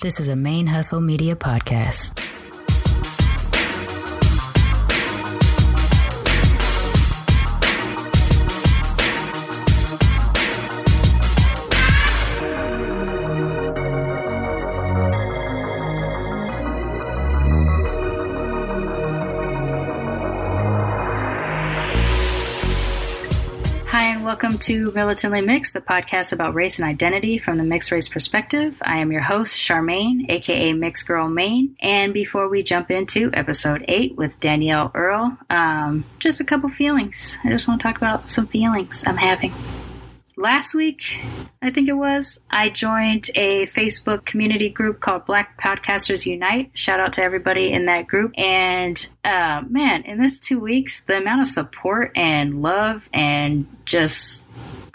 This is a Main Hustle Media podcast. To Militantly Mixed, the podcast about race and identity from the mixed race perspective. I am your host, Charmaine, aka Mixed Girl Maine. And before we jump into episode eight with Danielle Earl, um, just a couple feelings. I just want to talk about some feelings I'm having last week, I think it was, I joined a Facebook community group called Black Podcasters Unite. Shout out to everybody in that group. And uh, man, in this two weeks, the amount of support and love and just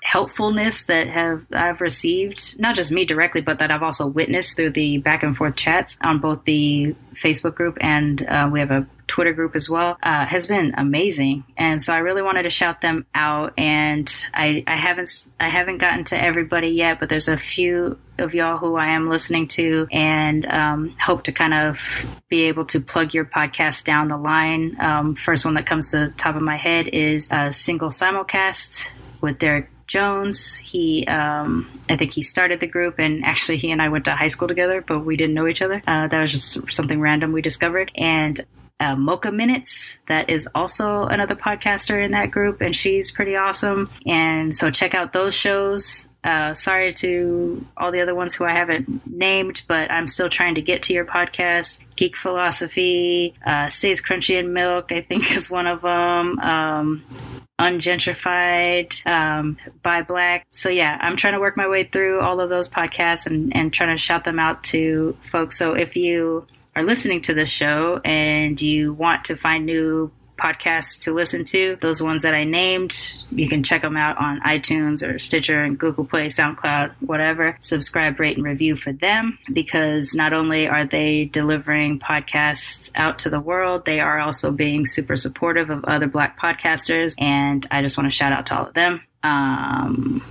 helpfulness that have I've received, not just me directly, but that I've also witnessed through the back and forth chats on both the Facebook group and uh, we have a Twitter group as well, uh, has been amazing. And so I really wanted to shout them out. And I, I haven't I haven't gotten to everybody yet, but there's a few of y'all who I am listening to and um, hope to kind of be able to plug your podcast down the line. Um, first one that comes to the top of my head is a single simulcast with Derek Jones. He, um, I think he started the group, and actually, he and I went to high school together, but we didn't know each other. Uh, that was just something random we discovered. And uh, Mocha Minutes, that is also another podcaster in that group, and she's pretty awesome. And so check out those shows. Uh, sorry to all the other ones who I haven't named, but I'm still trying to get to your podcast. Geek Philosophy, uh, Stays Crunchy and Milk, I think is one of them. Um, ungentrified um, by black so yeah i'm trying to work my way through all of those podcasts and, and trying to shout them out to folks so if you are listening to this show and you want to find new podcasts to listen to, those ones that I named, you can check them out on iTunes or Stitcher and Google Play, SoundCloud, whatever. Subscribe, rate, and review for them because not only are they delivering podcasts out to the world, they are also being super supportive of other Black podcasters. And I just want to shout out to all of them. Um,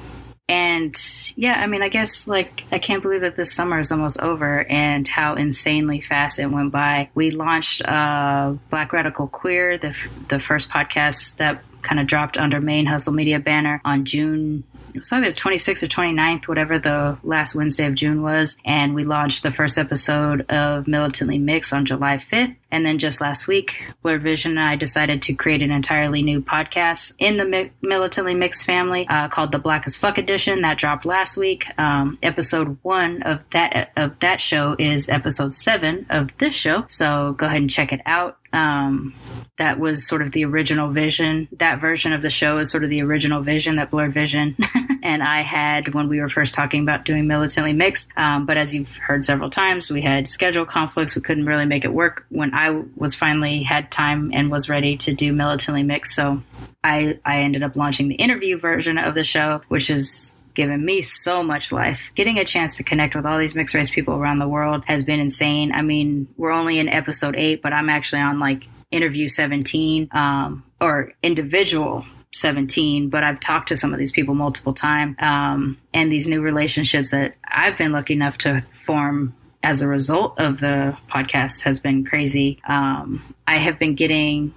and yeah, I mean, I guess like I can't believe that this summer is almost over and how insanely fast it went by. We launched uh, Black Radical Queer, the the first podcast that kind of dropped under Main Hustle Media banner on June it was either the 26th or 29th, whatever the last Wednesday of June was. And we launched the first episode of Militantly Mix on July 5th. And then just last week, Blurred Vision and I decided to create an entirely new podcast in the Mi- Militantly Mixed family uh, called the Black as Fuck Edition. That dropped last week. Um, episode one of that of that show is episode seven of this show. So go ahead and check it out. Um, that was sort of the original vision. That version of the show is sort of the original vision that Blurred Vision and I had when we were first talking about doing militantly mixed. Um, but as you've heard several times, we had schedule conflicts. We couldn't really make it work when I was finally had time and was ready to do militantly mixed. So I, I ended up launching the interview version of the show, which has given me so much life. Getting a chance to connect with all these mixed race people around the world has been insane. I mean, we're only in episode eight, but I'm actually on like interview 17 um, or individual 17, but I've talked to some of these people multiple times. Um, and these new relationships that I've been lucky enough to form as a result of the podcast has been crazy. Um, I have been getting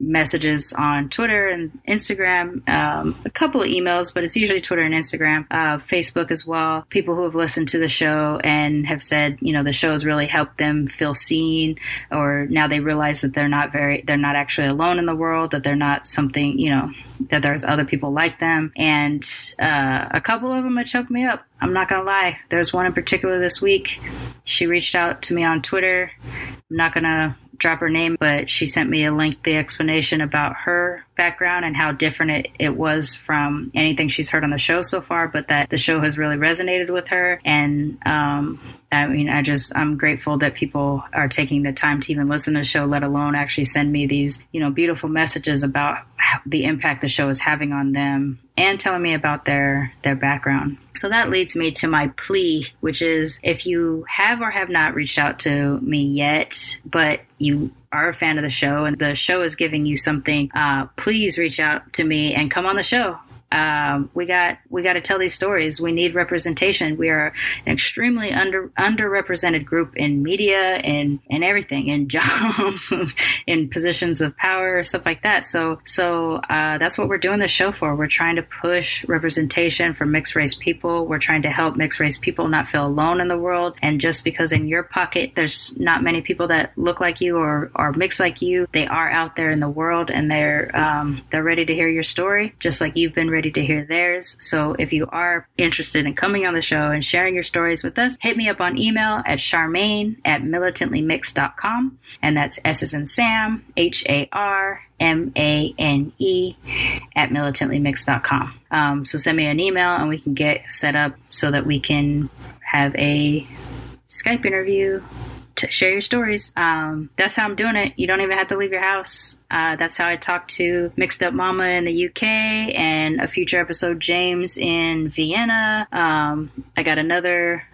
messages on Twitter and Instagram, um, a couple of emails, but it's usually Twitter and Instagram, uh, Facebook as well. People who have listened to the show and have said, you know, the show has really helped them feel seen, or now they realize that they're not very, they're not actually alone in the world, that they're not something, you know, that there's other people like them. And uh, a couple of them have choked me up. I'm not gonna lie. There's one in particular this week. She reached out to me on Twitter. I'm not gonna drop her name, but she sent me a lengthy explanation about her background and how different it, it was from anything she's heard on the show so far, but that the show has really resonated with her. And um, I mean, I just, I'm grateful that people are taking the time to even listen to the show, let alone actually send me these, you know, beautiful messages about the impact the show is having on them and telling me about their their background. So that leads me to my plea, which is if you have or have not reached out to me yet, but you are a fan of the show and the show is giving you something, uh, please reach out to me and come on the show. Um, we got we got to tell these stories. We need representation. We are an extremely under underrepresented group in media and and everything, in jobs, in positions of power, stuff like that. So so uh, that's what we're doing this show for. We're trying to push representation for mixed race people. We're trying to help mixed race people not feel alone in the world. And just because in your pocket there's not many people that look like you or are mixed like you, they are out there in the world and they're um, they're ready to hear your story, just like you've been ready to hear theirs. So if you are interested in coming on the show and sharing your stories with us, hit me up on email at charmaine at militantlymixed.com. And that's S as in Sam, H A R M A N E at militantlymixed.com. Um, so send me an email and we can get set up so that we can have a Skype interview to share your stories. Um, that's how I'm doing it. You don't even have to leave your house. Uh, that's how I talked to Mixed Up Mama in the UK and a future episode James in Vienna. Um, I got another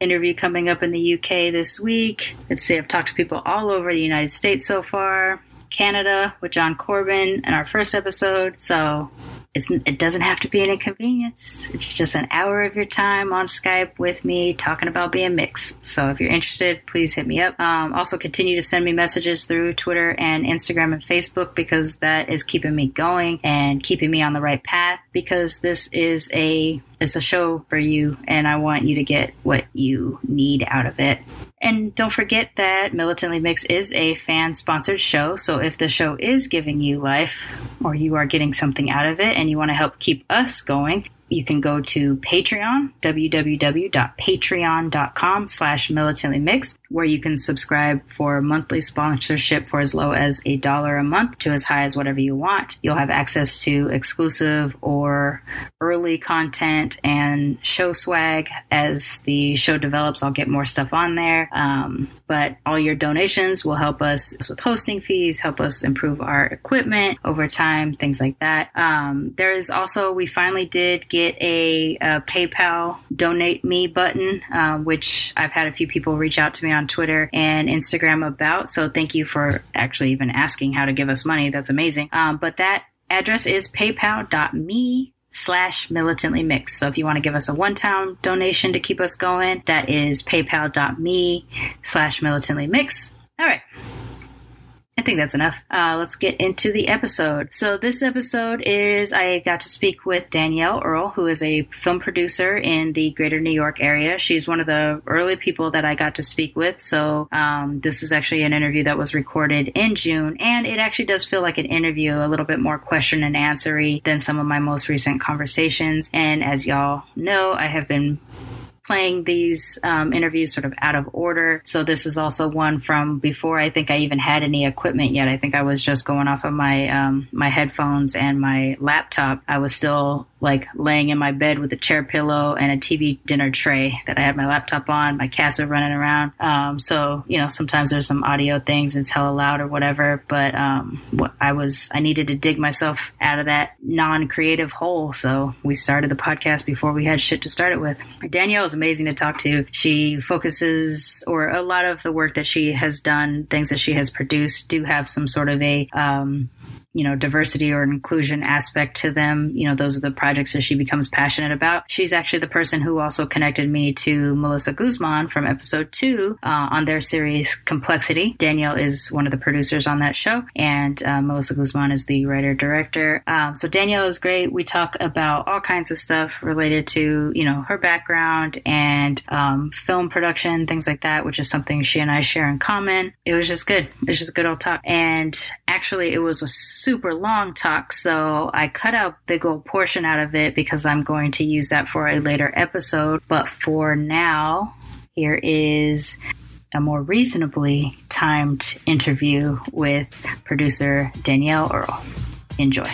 interview coming up in the UK this week. Let's see, I've talked to people all over the United States so far. Canada with John Corbin in our first episode. So it's, it doesn't have to be an inconvenience. It's just an hour of your time on Skype with me talking about being mixed. So if you're interested, please hit me up. Um, also, continue to send me messages through Twitter and Instagram and Facebook because that is keeping me going and keeping me on the right path. Because this is a it's a show for you, and I want you to get what you need out of it. And don't forget that Militantly Mix is a fan sponsored show. So if the show is giving you life or you are getting something out of it and you want to help keep us going, you can go to Patreon, www.patreon.com slash militantlymixed, where you can subscribe for monthly sponsorship for as low as a dollar a month to as high as whatever you want. You'll have access to exclusive or early content and show swag. As the show develops, I'll get more stuff on there. Um, but all your donations will help us with hosting fees, help us improve our equipment over time, things like that. Um, there is also, we finally did get a, a PayPal donate me button, uh, which I've had a few people reach out to me on Twitter and Instagram about. So thank you for actually even asking how to give us money. That's amazing. Um, but that address is paypal.me slash militantly mixed. So if you want to give us a one-time donation to keep us going, that is paypal.me slash militantly mixed. All right. I think that's enough. Uh, let's get into the episode. So, this episode is I got to speak with Danielle Earle, who is a film producer in the greater New York area. She's one of the early people that I got to speak with. So, um, this is actually an interview that was recorded in June, and it actually does feel like an interview, a little bit more question and answery than some of my most recent conversations. And as y'all know, I have been playing these um, interviews sort of out of order. So this is also one from before I think I even had any equipment yet. I think I was just going off of my um, my headphones and my laptop. I was still like laying in my bed with a chair pillow and a TV dinner tray that I had my laptop on. My cats are running around. Um, so, you know, sometimes there's some audio things it's hella loud or whatever. But um, I was, I needed to dig myself out of that non creative hole. So we started the podcast before we had shit to start it with. Danielle is amazing to talk to. She focuses, or a lot of the work that she has done, things that she has produced, do have some sort of a, um, you know, diversity or inclusion aspect to them. You know, those are the projects that she becomes passionate about. She's actually the person who also connected me to Melissa Guzman from episode two uh, on their series Complexity. Danielle is one of the producers on that show, and uh, Melissa Guzman is the writer director. Um, so Danielle is great. We talk about all kinds of stuff related to, you know, her background and um, film production, things like that, which is something she and I share in common. It was just good. It was just a good old talk. And actually, it was a super long talk, so I cut a big old portion out of it because I'm going to use that for a later episode. But for now, here is a more reasonably timed interview with producer Danielle Earle. Enjoy.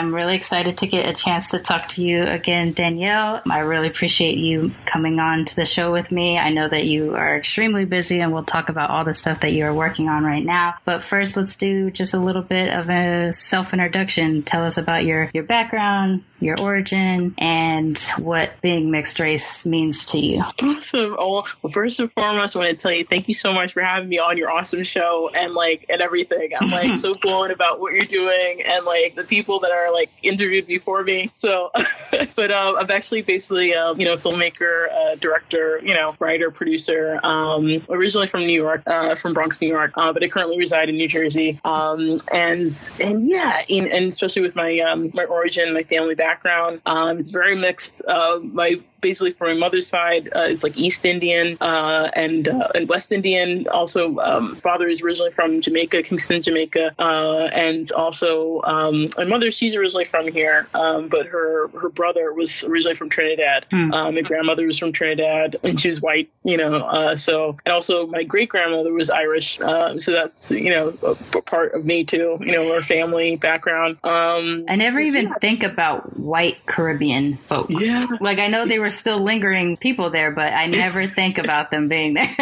I'm really excited to get a chance to talk to you again, Danielle. I really appreciate you coming on to the show with me. I know that you are extremely busy and we'll talk about all the stuff that you are working on right now. But first, let's do just a little bit of a self introduction. Tell us about your, your background, your origin, and what being mixed race means to you. Awesome. Oh, well, first and foremost, I want to tell you thank you so much for having me on your awesome show and like and everything. I'm like so blown about what you're doing and like the people that are like interviewed before me. So, but um, I'm actually basically um, you know filmmaker, uh, director, you know writer, producer. Um, originally from New York, uh, from Bronx, New York, uh, but I currently reside in New Jersey. Um, and and yeah, in, and especially with my um, my origin, my family background background. Um, it's very mixed. Uh, my basically from my mother's side uh, it's like East Indian uh, and uh, and West Indian. Also, um, father is originally from Jamaica, Kingston, Jamaica, uh, and also um, my mother she's originally from here, um, but her her brother was originally from Trinidad. Mm. my grandmother was from Trinidad, and she was white. You know, uh, so and also my great grandmother was Irish. Um, so that's you know a, part of me too. You know, our family background. Um, I never so, even yeah. think about white Caribbean folk. Yeah, like I know they were still lingering people there, but I never think about them being there.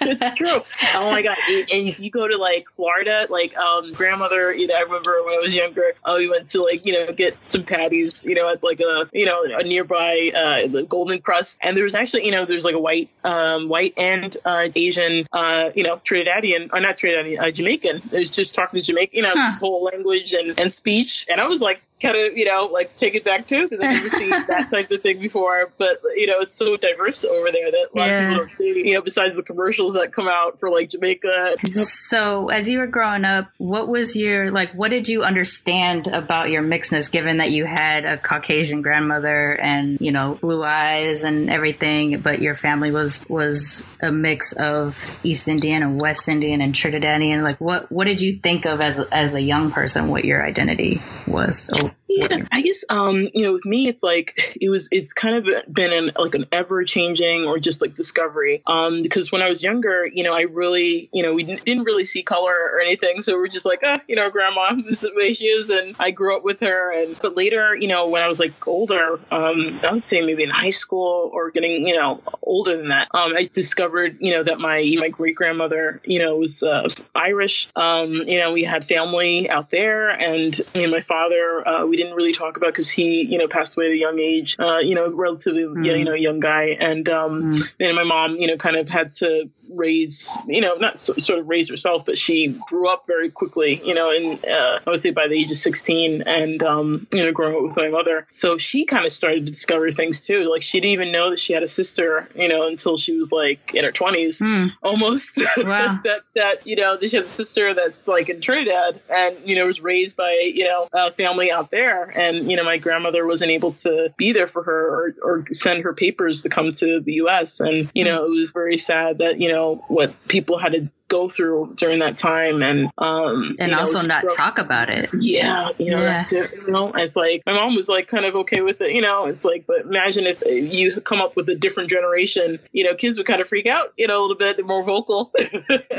it's true. Oh my god! And if you go to like Florida, like um, grandmother, you know, I remember when I was younger, oh, we went to like you know get some patties, you know, at like a you know a nearby uh, Golden Krust, and there was actually you know there's like a white, um, white and uh, Asian, uh, you know, Trinidadian or not Trinidadian, uh, Jamaican. It was just talking to Jamaican, you know, huh. this whole language and, and speech, and I was like, kind of, you know, like take it back too because I've never seen that type of thing before. But you know, it's so diverse over there that a lot yeah. of people don't see. You know, besides the commercials that come out for like Jamaica. So, as you were growing up, what was your like? What did you understand about your mixedness, given that you had a Caucasian grandmother and you know blue eyes and everything, but your family was was a mix of East Indian and West Indian and Trinidadian? Like, what what did you think of as as a young person? What your identity was? So yeah, I guess um, you know, with me, it's like it was. It's kind of been an like an ever changing or just like discovery. Um, because when I was younger, you know, I really, you know, we didn't really see color or anything, so we're just like, ah, you know, grandma, this is the way she is, and I grew up with her. And but later, you know, when I was like older, um, I would say maybe in high school or getting, you know, older than that, um, I discovered, you know, that my my great grandmother, you know, was uh, Irish. Um, you know, we had family out there, and you know, my father, uh, we didn't really talk about because he, you know, passed away at a young age, uh, you know, relatively, mm. you know, young guy. And, um, mm. and my mom, you know, kind of had to raise, you know, not so, sort of raise herself, but she grew up very quickly, you know, and, uh, I would say by the age of 16 and, um, you know, growing up with my mother. So she kind of started to discover things too. Like she didn't even know that she had a sister, you know, until she was like in her 20s mm. almost. Wow. that, that, you know, she had a sister that's like in Trinidad and, you know, was raised by, you know, a family out there there. And, you know, my grandmother wasn't able to be there for her or, or send her papers to come to the US. And, you know, it was very sad that, you know, what people had to go through during that time and um and also know, not talk about it. Yeah you know yeah. that's it you know? It's like my mom was like kind of okay with it you know? It's like but imagine if you come up with a different generation you know kids would kind of freak out you know a little bit they're more vocal.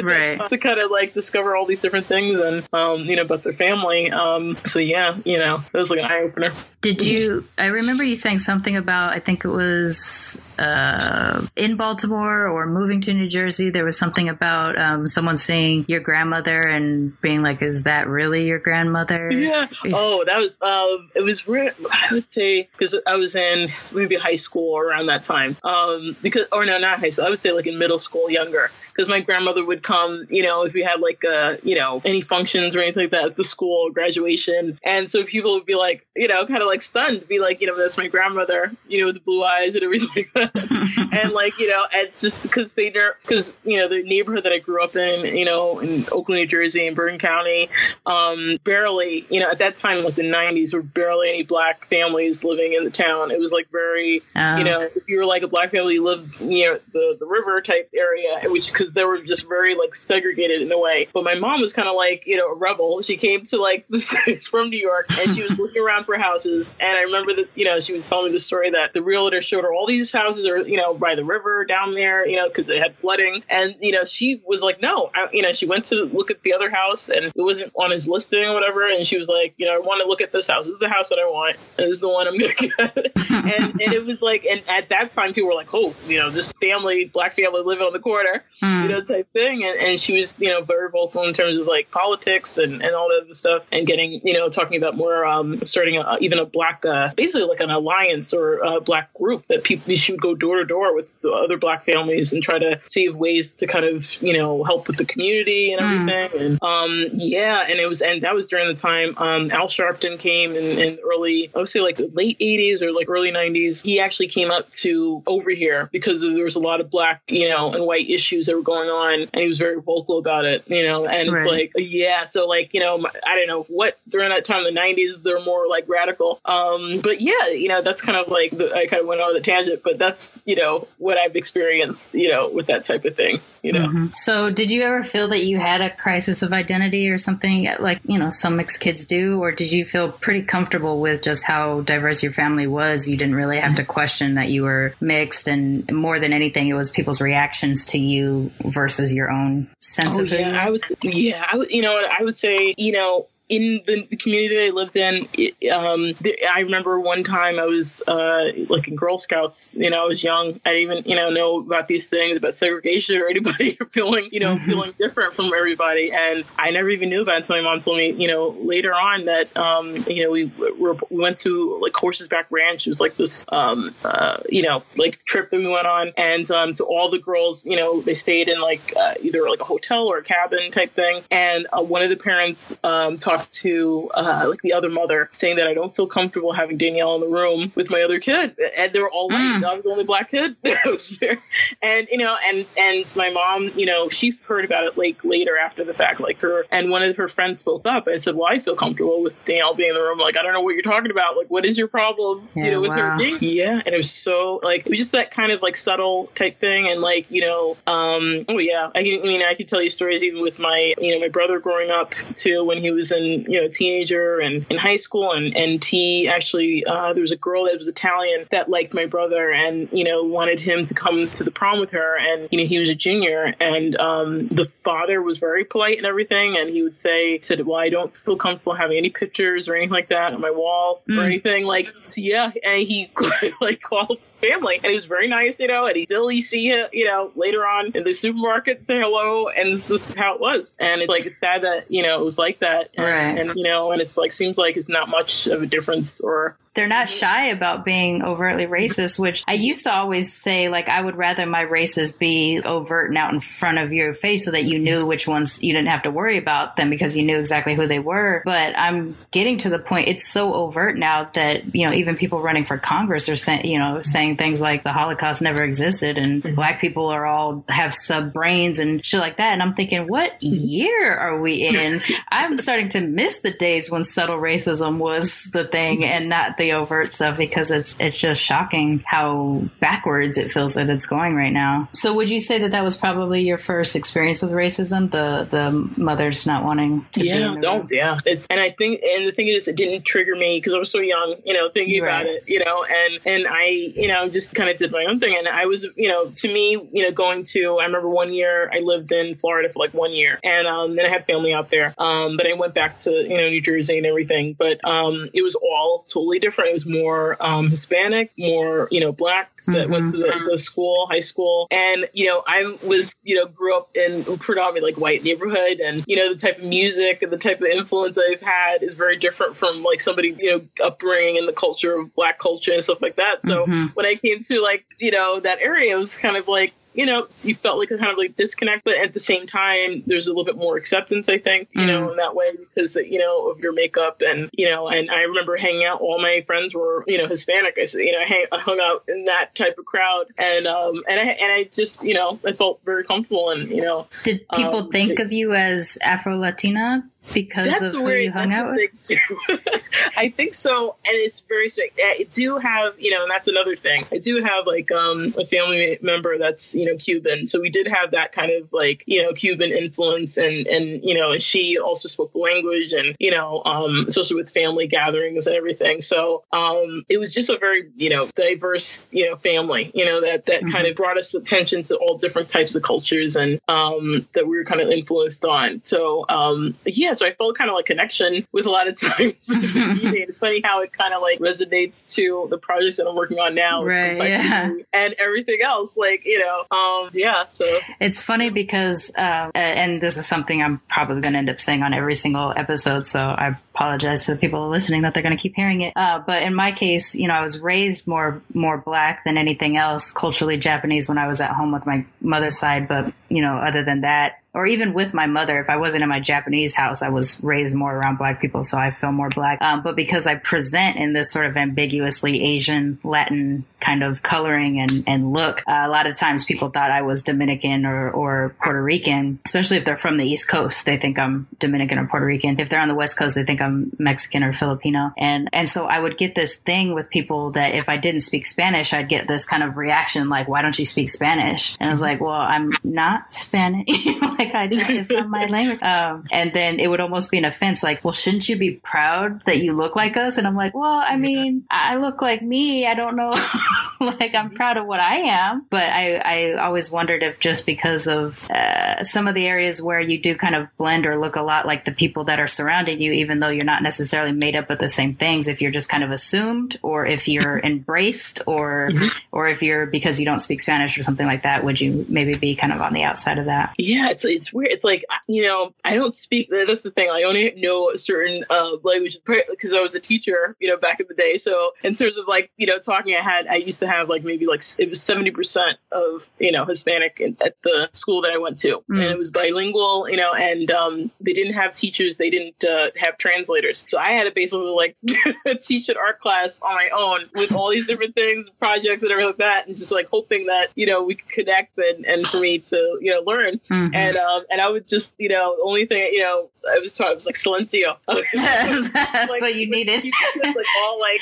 Right. To kind of like discover all these different things and um you know about their family um so yeah you know it was like an eye-opener. Did you i remember you saying something about i think it was uh in baltimore or moving to new jersey there was something about um um, someone seeing your grandmother and being like, "Is that really your grandmother?" Yeah. Oh, that was um, it was re- I would say because I was in maybe high school around that time. Um, because or no, not high school. I would say like in middle school, younger because my grandmother would come, you know, if we had like uh, you know, any functions or anything like that at the school, graduation. And so people would be like, you know, kind of like stunned, be like, you know, that's my grandmother, you know, with the blue eyes and everything like that. and like, you know, it's just because they, because, you know, the neighborhood that I grew up in, you know, in Oakland, New Jersey, in Bergen County, um, barely, you know, at that time, like the 90s, were barely any black families living in the town. It was like very, oh. you know, if you were like a black family, you lived near the, the river type area, which, because because they were just very like segregated in a way. But my mom was kind of like you know a rebel. She came to like the states from New York and she was looking around for houses. And I remember that you know she was telling me the story that the realtor showed her all these houses are you know by the river down there you know because they had flooding. And you know she was like no, I, you know she went to look at the other house and it wasn't on his listing or whatever. And she was like you know I want to look at this house. This is the house that I want. And this is the one I'm gonna get. and and it was like and at that time people were like oh you know this family black family living on the corner mm. You know type thing and, and she was you know very vocal in terms of like politics and, and all that other stuff and getting you know talking about more um starting a, even a black uh, basically like an alliance or a black group that people she would go door to door with the other black families and try to see ways to kind of you know help with the community and hmm. everything mm. and um yeah and it was and that was during the time um Al Sharpton came in, in early I would say like late 80s or like early 90s he actually came up to over here because there was a lot of black you know and white issues that were going on and he was very vocal about it you know and right. it's like yeah so like you know I don't know what during that time in the 90s they're more like radical um but yeah you know that's kind of like the, I kind of went on the tangent but that's you know what I've experienced you know with that type of thing you know? Mm-hmm. so did you ever feel that you had a crisis of identity or something like you know some mixed kids do? Or did you feel pretty comfortable with just how diverse your family was? You didn't really have to question that you were mixed and more than anything it was people's reactions to you versus your own sense oh, of yeah, I would yeah I would you know I would say you know in the, the community I lived in, it, um, I remember one time I was uh, like in Girl Scouts. You know, I was young. I didn't even you know know about these things about segregation or anybody feeling you know mm-hmm. feeling different from everybody. And I never even knew about it until my mom told me you know later on that um, you know we were, we went to like Horses Back Ranch. It was like this um, uh, you know like trip that we went on, and um, so all the girls you know they stayed in like uh, either like a hotel or a cabin type thing. And uh, one of the parents um, talked to uh, like the other mother saying that I don't feel comfortable having Danielle in the room with my other kid, and they were all white. Mm. I was the only black kid that was there, and you know, and and my mom, you know, she heard about it like later after the fact, like her and one of her friends spoke up. I said, well, I feel comfortable with Danielle being in the room. Like, I don't know what you're talking about. Like, what is your problem? Yeah, you know, with wow. her being yeah, and it was so like it was just that kind of like subtle type thing, and like you know, um, oh yeah, I, I mean, I could tell you stories even with my you know my brother growing up too when he was in you know teenager and in high school and and he actually uh, there was a girl that was Italian that liked my brother and you know wanted him to come to the prom with her. And you know he was a junior and um, the father was very polite and everything. And he would say said well I don't feel comfortable having any pictures or anything like that on my wall mm. or anything. Like so yeah and he like called family. And he was very nice you know and he still you see it you know later on in the supermarket say hello and this is how it was. And it's like it's sad that you know it was like that. And, right and you know, and it's like seems like it's not much of a difference or they're not shy about being overtly racist, which I used to always say, like, I would rather my races be overt and out in front of your face so that you knew which ones you didn't have to worry about them because you knew exactly who they were. But I'm getting to the point, it's so overt now that, you know, even people running for Congress are saying, you know, saying things like the Holocaust never existed and mm-hmm. black people are all have sub brains and shit like that. And I'm thinking, what year are we in? I'm starting to miss the days when subtle racism was the thing and not the overt stuff because it's it's just shocking how backwards it feels that it's going right now. So would you say that that was probably your first experience with racism, the the mother's not wanting to yeah, no, yeah. It's, and I think and the thing is it didn't trigger me because I was so young, you know, thinking right. about it, you know, and and I, you know, just kind of did my own thing and I was, you know, to me, you know, going to I remember one year I lived in Florida for like one year and um then I had family out there. Um but I went back to, you know, New Jersey and everything, but um it was all totally different different. It was more um, Hispanic, more you know black that mm-hmm. went to the, the, school, high school, and you know I was you know grew up in predominantly like white neighborhood, and you know the type of music and the type of influence I've had is very different from like somebody you know upbringing in the culture of black culture and stuff like that. So mm-hmm. when I came to like you know that area, it was kind of like you know, you felt like a kind of like disconnect, but at the same time, there's a little bit more acceptance, I think, you mm. know, in that way because, you know, of your makeup and, you know, and I remember hanging out, all my friends were, you know, Hispanic. I said, you know, I, hang, I hung out in that type of crowd and, um, and I, and I just, you know, I felt very comfortable and, you know. Did people um, think it, of you as Afro Latina because that's of who you hung out with? I think so, and it's very strange. I do have, you know, and that's another thing. I do have like um, a family member that's you know Cuban, so we did have that kind of like you know Cuban influence, and and you know, and she also spoke the language, and you know, um, especially with family gatherings and everything. So um, it was just a very you know diverse you know family, you know that that mm-hmm. kind of brought us attention to all different types of cultures, and um, that we were kind of influenced on. So um, yeah, so I felt kind of like connection with a lot of times. it's funny how it kind of like resonates to the projects that I'm working on now, right? Yeah. and everything else. Like you know, um, yeah. So it's funny because, uh, and this is something I'm probably going to end up saying on every single episode. So I apologize to the people listening that they're going to keep hearing it. Uh, but in my case, you know, I was raised more more black than anything else, culturally Japanese when I was at home with my mother's side. But you know, other than that, or even with my mother, if I wasn't in my Japanese house, I was raised more around black people, so I feel more black. Um, but because I present in this sort of ambiguously Asian, Latin kind of coloring and, and look, uh, a lot of times people thought I was Dominican or, or Puerto Rican, especially if they're from the East Coast. They think I'm Dominican or Puerto Rican. If they're on the West Coast, they think I'm Mexican or Filipino. And, and so I would get this thing with people that if I didn't speak Spanish, I'd get this kind of reaction like, why don't you speak Spanish? And I was like, well, I'm not Spanish. like I do. It's not my language. Um, and then it would almost be an offense, like, well, shouldn't you be proud that you look like us? And I'm like, well, I mean, I look like me. I don't know. like I'm proud of what I am, but I, I always wondered if just because of uh, some of the areas where you do kind of blend or look a lot like the people that are surrounding you, even though you're not necessarily made up of the same things, if you're just kind of assumed or if you're embraced or, mm-hmm. or if you're because you don't speak Spanish or something like that, would you maybe be kind of on the outside of that? Yeah, it's it's weird. It's like you know I don't speak. That's the thing. I only know a certain uh, language because I was a teacher, you know, back in the day. So in terms of like you know talking, I had I used to have like maybe like it was seventy percent of you know Hispanic in, at the school that I went to, mm. and it was bilingual. You know, and um, they didn't have teachers. They didn't uh, have translators. So I had to basically like teach an art class on my own with all these different things, projects, and everything like that, and just like hoping that you know we could connect and and for me to you know learn. Mm-hmm. And um, and I would just, you know, the only thing, you know, I was taught, it was like silencio. That's like, what you needed. like all like,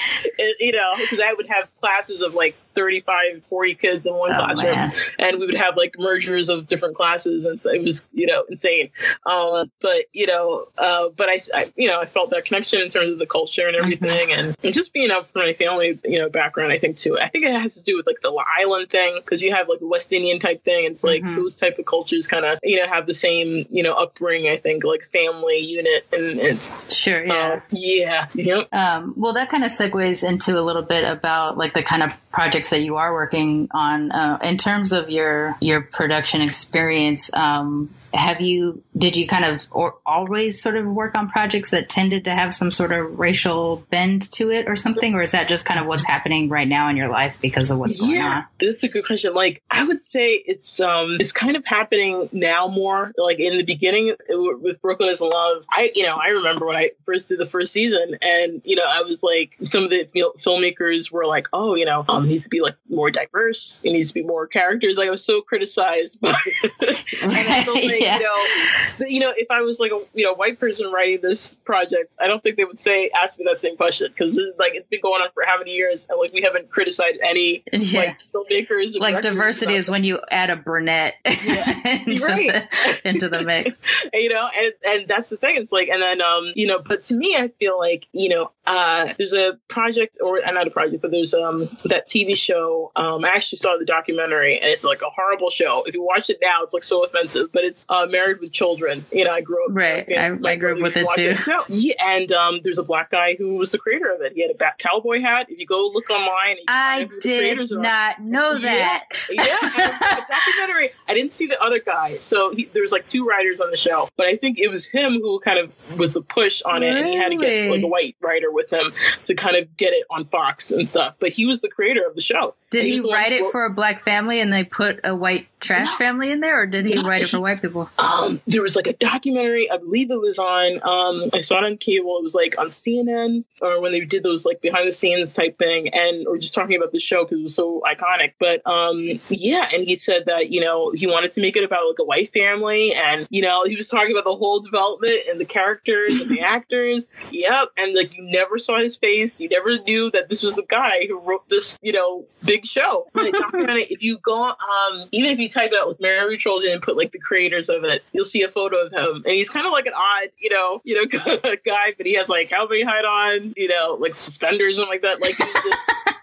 you know, because I would have classes of like 35, 40 kids in one oh, classroom, man. and we would have like mergers of different classes, and so it was, you know, insane. Um, but you know, uh, but I, I, you know, I felt that connection in terms of the culture and everything, mm-hmm. and, and just being up for my family, you know, background. I think too. I think it has to do with like the island thing because you have like a West Indian type thing. It's like mm-hmm. those type of cultures kind of, you know, have the same, you know, upbringing. I think like family unit, and it's sure, yeah, uh, yeah, yep. Um, well, that kind of segues into a little bit about like the kind of projects that you are working on uh, in terms of your your production experience. Um, have you did you kind of or always sort of work on projects that tended to have some sort of racial bend to it or something? Or is that just kind of what's happening right now in your life because of what's going on? that's a good question. Like i would say it's um it's kind of happening now more. Like in the beginning with brooklyn is love i you know i remember when i first did the first season and you know i was like some of the filmmakers were like oh you know um it needs to be like more diverse. It needs to be more characters. Like i was so criticized by like, yeah. you know, you know, if I was like a you know white person writing this project, I don't think they would say ask me that same question because like it's been going on for how many years, and like we haven't criticized any yeah. like filmmakers. Like diversity is when you add a brunette yeah. into, right. the, into the mix. you know, and and that's the thing. It's like, and then um, you know, but to me, I feel like you know, uh, there's a project or uh, not a project, but there's um that TV show. Um, I actually saw the documentary, and it's like a horrible show. If you watch it now, it's like so offensive, but it's uh, Married with Children. You know, I grew up right. I, I grew up with it too. It. Yeah, and um, there's a black guy who was the creator of it. He had a back cowboy hat. If you go look online, I did not know that. Yeah, yeah documentary. I didn't see the other guy, so he, there's like two writers on the show, but I think it was him who kind of was the push on it, really? and he had to get like a white writer with him to kind of get it on Fox and stuff. But he was the creator of the show. Did he, he write it for a black family and they put a white trash yeah. family in there, or did he yeah, write it for white people? Incredible. Um, there was like a documentary, I believe it was on, um, I saw it on cable. It was like on CNN or when they did those like behind the scenes type thing, and or just talking about the show because it was so iconic. But um, yeah, and he said that you know he wanted to make it about like a white family, and you know he was talking about the whole development and the characters and the actors. Yep, and like you never saw his face, you never knew that this was the guy who wrote this, you know, big show. if you go, um, even if you type it out like Mary Trojan and put like the creators of it, you'll see a photo of him, and he's kind of like an odd, you know, you know, guy, but he has like cowboy hat on, you know, like suspenders and like that. Like he's just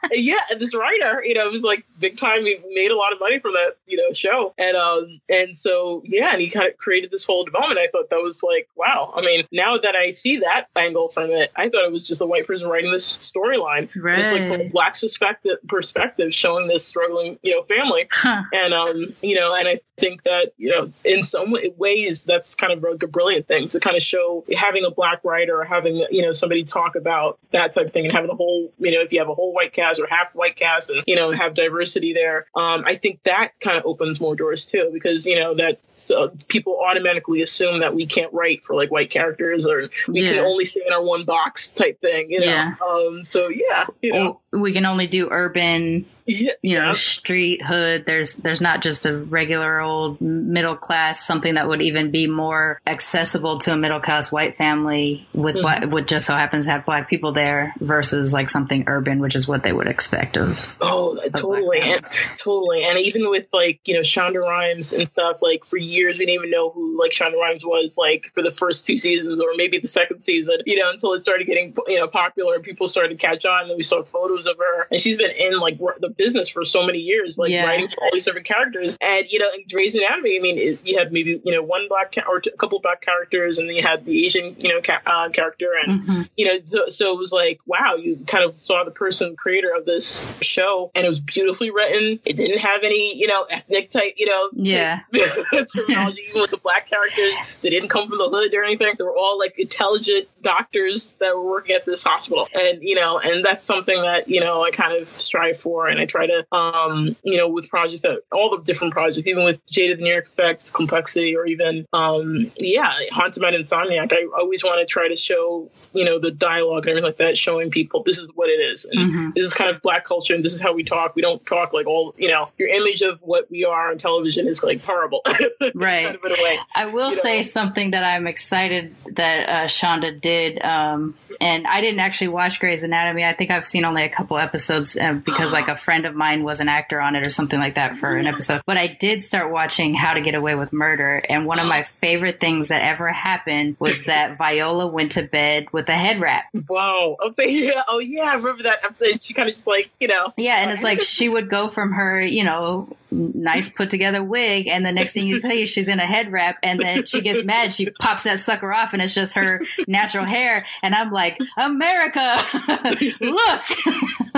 yeah, this writer, you know, was like big time. He made a lot of money from that, you know, show, and um, and so yeah, and he kind of created this whole development. I thought that was like, wow. I mean, now that I see that angle from it, I thought it was just a white person writing this storyline. Right. It's like from a black perspective, perspective, showing this struggling, you know, family, Huh. and um, you know, and I think that you know, in some ways, that's kind of like a brilliant thing to kind of show having a black writer or having you know somebody talk about that type of thing and having a whole, you know, if you have a whole white cast or half white cast and you know have diversity there. Um, i think that kind of opens more doors too because you know that so people automatically assume that we can't write for like white characters or we Yeah. can only stay in our one box type thing you know Yeah. um so yeah you know Or we can only do urban, yeah, you know, yeah. street hood. There's there's not just a regular old middle class something that would even be more accessible to a middle class white family with Mhm. black, what just so happens to have black people there versus like something urban, which is what they would expect of. Oh, totally, and totally, and even with like you know Shonda Rhimes and stuff. Like for years, we didn't even know who like Shonda Rhimes was. Like for the first two seasons, or maybe the second season, you know, until it started getting you know popular and people started to catch on. Then we saw photos of her, and she's been in like the business for so many years, like Yeah. writing for all these different characters. And you know, in Grey's Anatomy, I mean, it, you had maybe you know one black ca- or t- a couple black characters, and then you had the Asian you know ca- uh, character, and Mhm. you know, th- so it was like, wow, you kind of saw the person creator of this show, and it was beautifully written. It didn't have any, you know, ethnic type, you know, Yeah. type terminology. Even with the black characters, they didn't come from the hood or anything. They were all like intelligent doctors that were working at this hospital, and you know, and that's something that you know I kind of strive for, and I try to, um, you know, with projects that all the different projects, even with Jada the New York Effect, Complexity, or even, um, yeah, Haunted by Insomniac. I always want to try to show, you know, the dialogue and everything like that, showing people this is what it is, and Mhm. this is kind of black culture, and this is how we talk. We don't talk like all, you know, your image of what we are on television is like horrible, Right. kind of in a way. I will you know. say something that I'm excited that uh, Shonda did. Um, and I didn't actually watch Grey's Anatomy. I think I've seen only a couple episodes uh, because, like, a friend of mine was an actor on it or something like that for an episode. But I did start watching How to Get Away with Murder. And one of my favorite things that ever happened was that Viola went to bed with a head wrap. Whoa! I'm saying, yeah, oh yeah, I remember that episode. She kind of just like, you know, Yeah, and it's like she would go from her, you know, nice put together wig, and the next thing you say, she's in a head wrap, and then she gets mad, she pops that sucker off, and it's just her natural hair. And I'm like, America, look,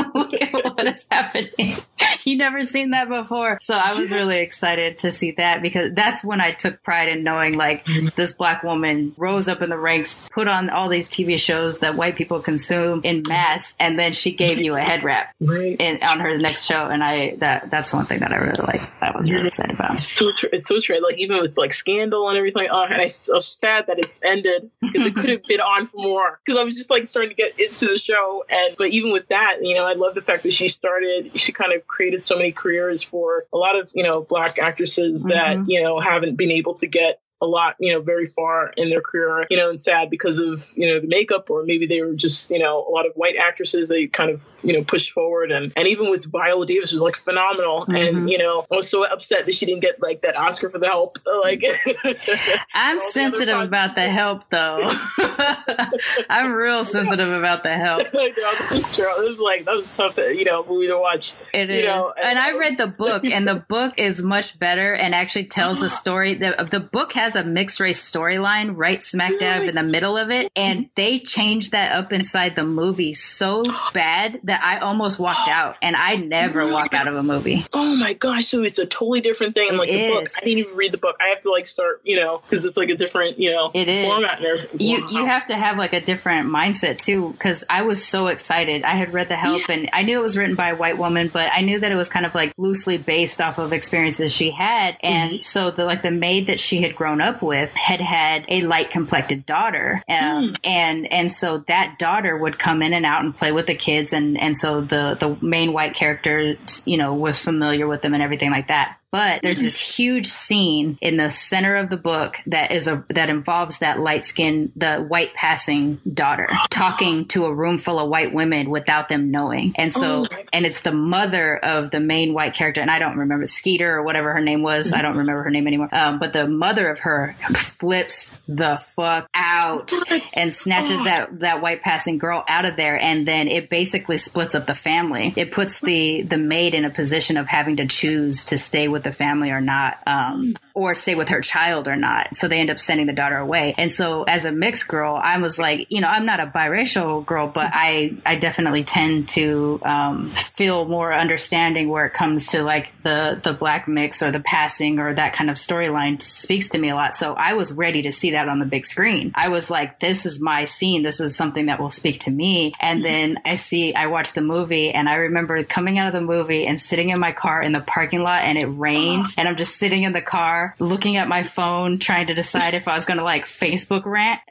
look at what is happening. You never seen that before, so I was really excited to see that because that's when I took pride in knowing like this black woman rose up in the ranks, put on all these TV shows that white people consume in mass, and then she gave you a head wrap right. in, on her next show, and I that that's one thing that I really like. I was really excited about. It's so true. It's so true. Like even with like Scandal and everything. Oh, and I'm so sad that it's ended because it could have been on for more. Because I was just like starting to get into the show, and but even with that, you know, I love the fact that she started. She kind of created so many careers for a lot of you know black actresses that Mhm. you know haven't been able to get a lot, you know, very far in their career, you know, and sad because of, you know, the makeup or maybe they were just, you know, a lot of white actresses they kind of, you know, pushed forward and and even with Viola Davis was like phenomenal Mhm. and, you know, I was so upset that she didn't get like that Oscar for the help. Like I'm sensitive about the help, though. I'm real sensitive about the help. know, this was like that was tough, you know, movie to watch. It is, You know, and I read the book, and the book is much better and actually tells the story. the The book has has a mixed race storyline right smack dab in the middle of it, and they changed that up inside the movie so bad that I almost walked out, and I never walk out of a movie. Oh my gosh! So it's a totally different thing. It like the book. I didn't even read the book. I have to like start, you know, because it's like a different, you know, It is. format. Everything. You you have to have like a different mindset too because I was so excited. I had read The Help and I knew it was written by a white woman, but I knew that it was kind of like loosely based off of experiences she had. And so the like the maid that she had grown up with had had a light complected daughter, um, and and so that daughter would come in and out and play with the kids, and and so the the main white character, you know, was familiar with them and everything like that. But there's this huge scene in the center of the book that is a that involves that light skinned the white passing daughter talking to a room full of white women without them knowing. And so Oh. and it's the mother of the main white character and I don't remember Skeeter or whatever her name was. I don't remember her name anymore. Um, but the mother of her flips the fuck out What? and snatches Oh. that that white passing girl out of there and then it basically splits up the family it puts the the maid in a position of having to choose to stay with the family or not um or stay with her child or not. So they end up sending the daughter away. And so as a mixed girl i was like you know i'm not a biracial girl but i i definitely tend to um feel more understanding where it comes to like the the black mix or the passing or that kind of storyline speaks to me a lot. So i was ready to see that on the big screen. I was like this is my scene. This is something that will speak to me. And then i see i watched the movie and i remember coming out of the movie and sitting in my car in the parking lot and it rained and i'm just sitting in the car looking at my phone trying to decide if i was going to like facebook rant.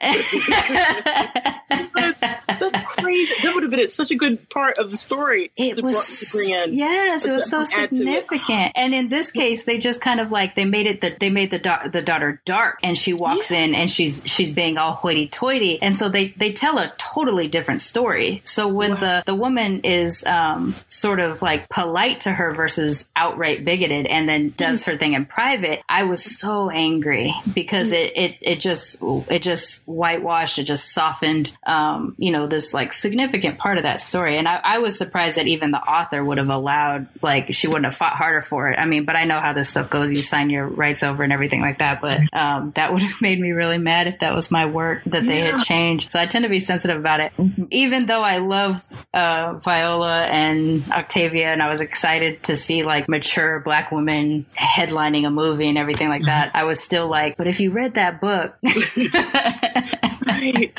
That's, that's crazy. That would have been such a good part of the story It to, was bring in. yes, it was so add to it. significant. And in this case, they just kind of like they made it that they made the da- the daughter dark, and she walks in and she's she's being all hoity toity, and so they they tell a totally different story. So when the the woman is um, sort of like polite to her versus outright bigoted, and then does her thing in private, I was so angry because it it it just it just whitewashed, it just softened, um, you know, this like significant part of that story. And I, I was surprised that even the author would have allowed, like, she wouldn't have fought harder for it. I mean, but I know how this stuff goes. You sign your rights over and everything like that. But um, that would have made me really mad if that was my work that they had changed. So I tend to be sensitive about it. Even though I love uh, Viola and Octavia, and I was excited to see like mature black women headlining a movie and everything like that, I was still like, but if you read that book, Right.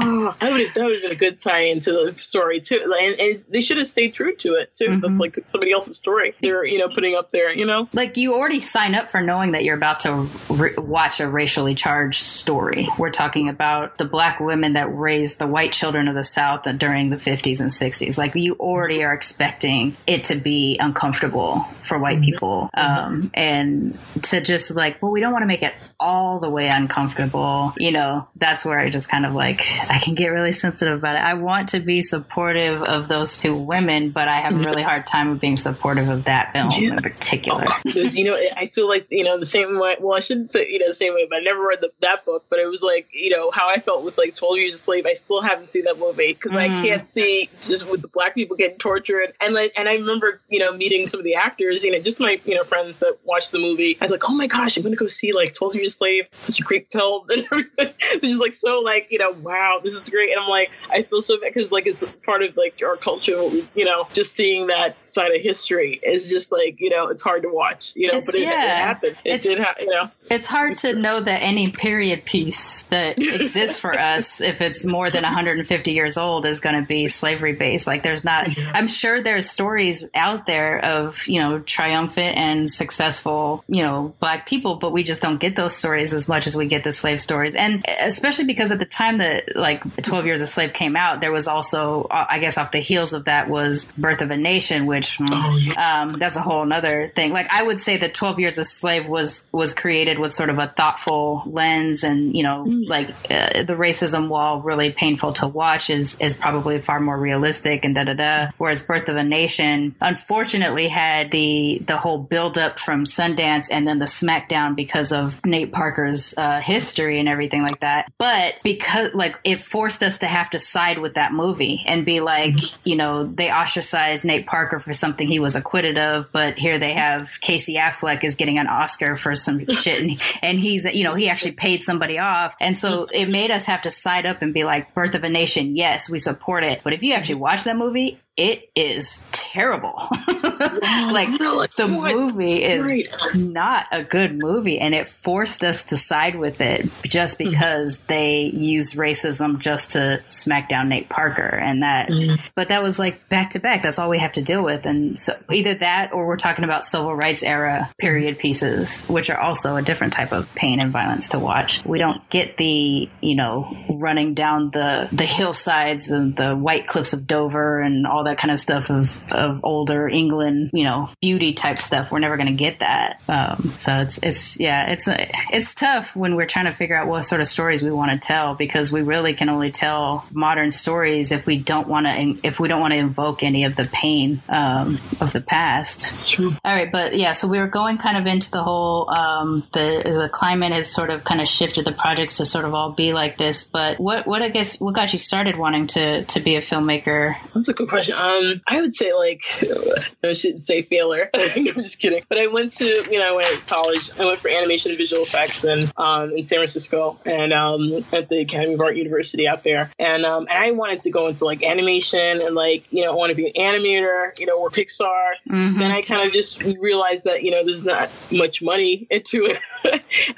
Oh, that would have that would have been a good tie into the story too, and, and they should have stayed true to it too. Mm-hmm. That's like somebody else's story. They're you know putting up there. You know. like you already sign up for knowing that you're about to re- watch a racially charged story. We're talking about the black women that raised the white children of the South during the 50s and 60s. Like you already are expecting it to be uncomfortable for white people, um, and to just like, well, we don't want to make it all the way uncomfortable. You know, that's where I just kind of like I can get really sensitive about it. I want to be supportive of those two women, but I have a really hard time of being supportive of that film Yeah. in particular. because you know I feel like you know the same way. Well, I shouldn't say you know the same way, but I never read the, that book. But it was like you know how I felt with like Twelve Years a Slave. I still haven't seen that movie because I Mm. can't see just with the black people getting tortured. And like and I remember you know meeting some of the actors. You know just my you know friends that watched the movie. I was like, oh my gosh, I'm gonna go see like Twelve Years It's such a great film. And everybody was just like so like you know wow this is great. And I'm like I feel so bad because like it's part of like our culture. You know just seeing that side of history is just like you know it's hard to watch. You know It's- but it, it happened. It It's- did happen. You know. It's hard to know that any period piece that exists for us, if it's more than 150 years old, is going to be slavery based. Like, there's not, I'm sure there's stories out there of, you know, triumphant and successful, you know, black people, but we just don't get those stories as much as we get the slave stories. And especially because at the time that, like, 12 Years a Slave came out, there was also, uh, I guess, off the heels of that was Birth of a Nation, which, hmm, Oh, yeah. um, that's a whole nother thing. Like I would say that Twelve Years a Slave was was created with sort of a thoughtful lens, and you know, like uh, the racism, while really painful to watch, is is probably far more realistic and da da da. Whereas Birth of a Nation, unfortunately, had the the whole build up from Sundance and then the smackdown because of Nate Parker's uh, history and everything like that. But because like it forced us to have to side with that movie and be like, you know, they ostracized Nate Parker for something he was acquitted of, but here they have Casey Affleck is getting an Oscar for some shit, and, and he's you know he actually paid somebody off, and so it made us have to side up and be like, Birth of a Nation, yes, we support it, but if you actually watch that movie, it is terrible. like the movie is not a good movie and it forced us to side with it just hmm. because mm. they used racism just to smack down Nate Parker and that mm. but that was like back to back that's all we have to deal with and so either that or we're talking about civil rights era period pieces which are also a different type of pain and violence to watch. We don't get the, you know, running down the the hillsides and the white cliffs of Dover and all that kind of stuff of, of older England, you know, beauty type stuff. We're never going to get that. Um, so it's, it's, yeah, it's, it's tough when we're trying to figure out what sort of stories we want to tell because we really can only tell modern stories if we don't want to, if we don't want to invoke any of the pain, um, of the past. True. All right. But yeah, so we were going kind of into the whole, um, the, the climate has sort of kind of shifted the projects to sort of all be like this. But what, what I guess, what got you started wanting to, to be a filmmaker? That's a good question. Um, I would say like I shouldn't say failure. I'm just kidding. But I went to you know I went to college. I went for animation and visual effects and um, in San Francisco and um, at the Academy of Art University out there. And um, and I wanted to go into like animation and like you know I want to be an animator. You know or Pixar. Mm-hmm. Then I kind of just realized that you know there's not much money into it,